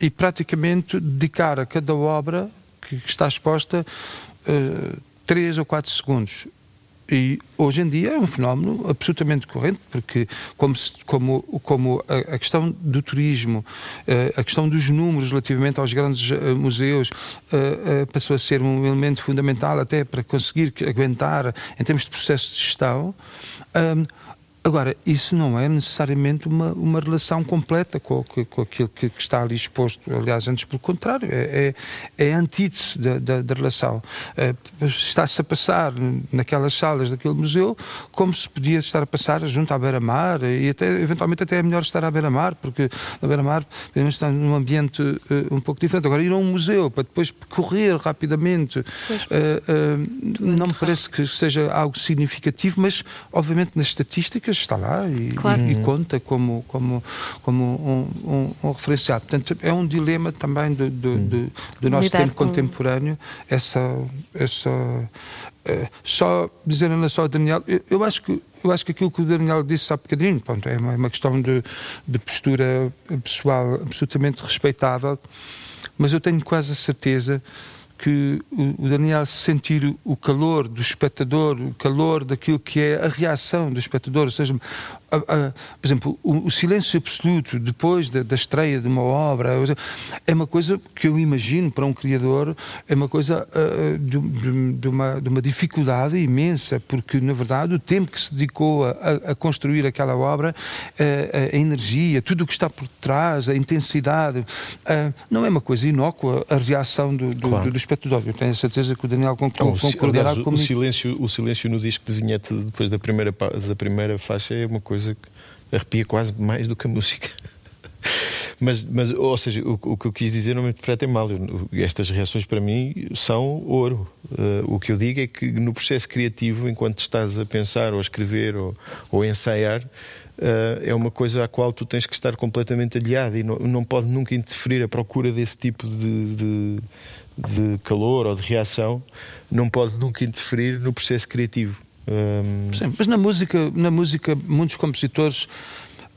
e praticamente dedicar a cada obra que está exposta 3 ou 4 segundos. E hoje em dia é um fenómeno absolutamente corrente, porque como, como, como a, a questão do turismo, eh, a questão dos números relativamente aos grandes uh, museus uh, passou a ser um elemento fundamental até para conseguir aguentar em termos de processo de gestão. Um, Agora, isso não é necessariamente uma, uma relação completa com, com, com aquilo que, que, está ali exposto. Aliás, antes pelo contrário, é, é, é a antítese da, da, da relação. É, Está-se a passar naquelas salas daquele museu como se podia estar a passar junto à beira-mar e até, eventualmente até é melhor estar à beira-mar, porque na beira-mar podemos estar num ambiente uh, um pouco diferente. Agora, ir a um museu para depois correr rapidamente uh, uh, não me parece que seja algo significativo, mas obviamente nas estatísticas está lá e, claro. e, e conta como, como, como um, um, um, referencial. Portanto, é um dilema também do, do, do, do nosso Lidar tempo com... contemporâneo, essa. essa uh, só dizer relação ao Daniel, eu, eu, acho que. Eu acho que aquilo que o Daniel disse há bocadinho pronto, é, uma, é uma questão de, de postura pessoal absolutamente respeitável, mas eu tenho quase a certeza que o Daniel sentir o calor do espectador, o calor daquilo que é a reação do espectador, ou seja, por exemplo, o, o, silêncio absoluto depois da, da, estreia de uma obra é uma coisa que eu imagino para um criador, é uma coisa uh, de, de, uma, de uma dificuldade imensa, porque na verdade o tempo que se dedicou a, a construir aquela obra, uh, a energia, tudo o que está por trás, a intensidade, uh, não é uma coisa inócua a reação do, do, claro. do, do espectador. Eu tenho a certeza que o Daniel concordará então, comigo. O silêncio, o silêncio no disco de vinhete depois da primeira, da primeira faixa é uma coisa coisa que arrepia quase mais do que a música. Mas, mas, ou seja, o, o, que eu quis dizer não me interpretem mal. Eu, estas reações para mim são ouro. Uh, o que eu digo é que no processo criativo, enquanto estás a pensar ou a escrever ou, ou a ensaiar, uh, é uma coisa à qual tu tens que estar completamente aliado e não, não pode nunca interferir a procura desse tipo de, de, de calor ou de reação, não pode nunca interferir no processo criativo. Um... Sim, mas na música, na música muitos compositores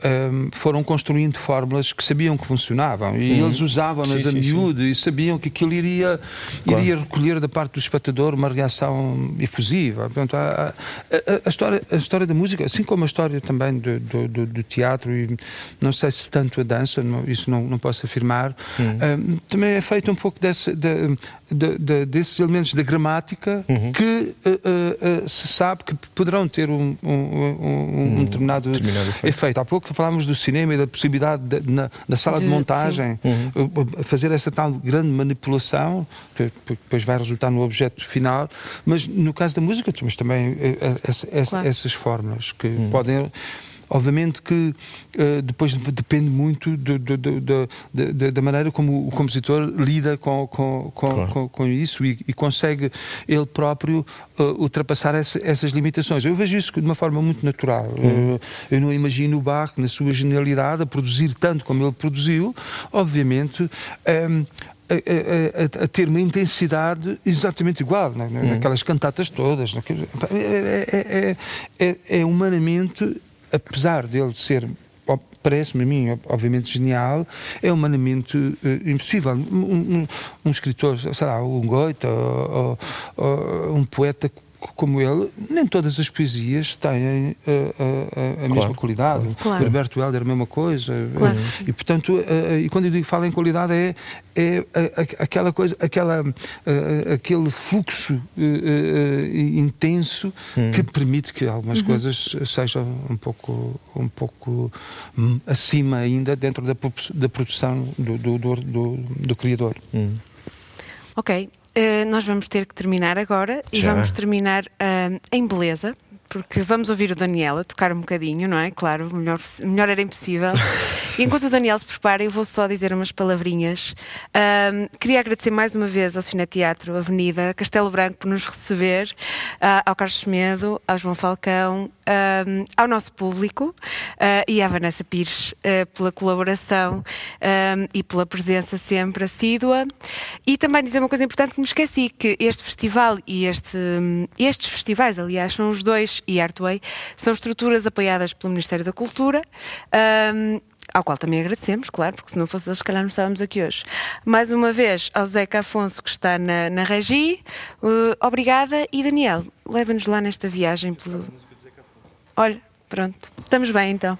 um, foram construindo fórmulas que sabiam que funcionavam e uhum. eles usavam-nas a miúdo e sabiam que aquilo iria, claro. iria recolher da parte do espectador uma reação efusiva. Portanto, a, a, a, história, a história da música, assim como a história também do, do, do, teatro e não sei se tanto a dança, não, isso não, não posso afirmar, uhum. um, também é feito um pouco desse, de, de, de, desses elementos da gramática uhum. que uh, uh, uh, se sabe que poderão ter um, um, um, um determinado, determinado efeito. efeito. Há pouco que falámos do cinema e da possibilidade de, na, na, sala de, de montagem uhum. fazer essa tal grande manipulação, que depois vai resultar no objeto final, mas no caso da música temos também eh, eh, essa, essa, claro. essas fórmulas que uhum. podem Obviamente que uh, depois depende muito do, do, do, da maneira como o compositor lida com, com, com, claro. com, isso e, e, consegue ele próprio uh, ultrapassar essa, essas limitações. Eu vejo isso de uma forma muito natural. Uhum. Uh, eu não imagino o Bach, na sua genialidade, a produzir tanto como ele produziu, obviamente. Um, ehm, a, a, a, ter uma intensidade exatamente igual né? uhum. naquelas cantatas todas. Naqueles, é, é, é, é, humanamente apesar dele ser parece-me a mim, obviamente, genial, é humanamente uh, impossível. Um, um, um, escritor, sei lá, um Goethe, ou, ou, ou um poeta como ele, nem todas as poesias têm a, a, a claro, mesma qualidade. Claro. Herberto Helder, a mesma coisa. Claro. E, portanto, e quando eu digo falo em qualidade, é, é aquela coisa, aquela, aquele fluxo intenso hum. que permite que algumas uhum. coisas sejam um pouco, um pouco hum, acima ainda dentro da, da produção do, do, do, do, do criador. Hum. Ok, nós vamos ter que terminar agora e Já. vamos terminar uh, em beleza, porque vamos ouvir o Daniela tocar um bocadinho, não é? Claro, melhor, melhor era impossível. E enquanto o Daniel se prepara, eu vou só dizer umas palavrinhas. Um, queria agradecer mais uma vez ao Cineteatro Avenida Castelo Branco por nos receber, uh, ao Carlos Medo, ao João Falcão, um, ao nosso público uh, e à Vanessa Pires uh, pela colaboração um, e pela presença sempre assídua. E também dizer uma coisa importante que me esqueci, que este festival e este, estes festivais, aliás, são os dois, e Artway, são estruturas apoiadas pelo Ministério da Cultura. Um, ao qual também agradecemos, claro, porque se não fosse eles, se calhar não estávamos aqui hoje. Mais uma vez ao Zeca Afonso, que está na, na Regi, uh, obrigada. E Daniel, leva-nos lá nesta viagem pelo. Olha, pronto, estamos bem então.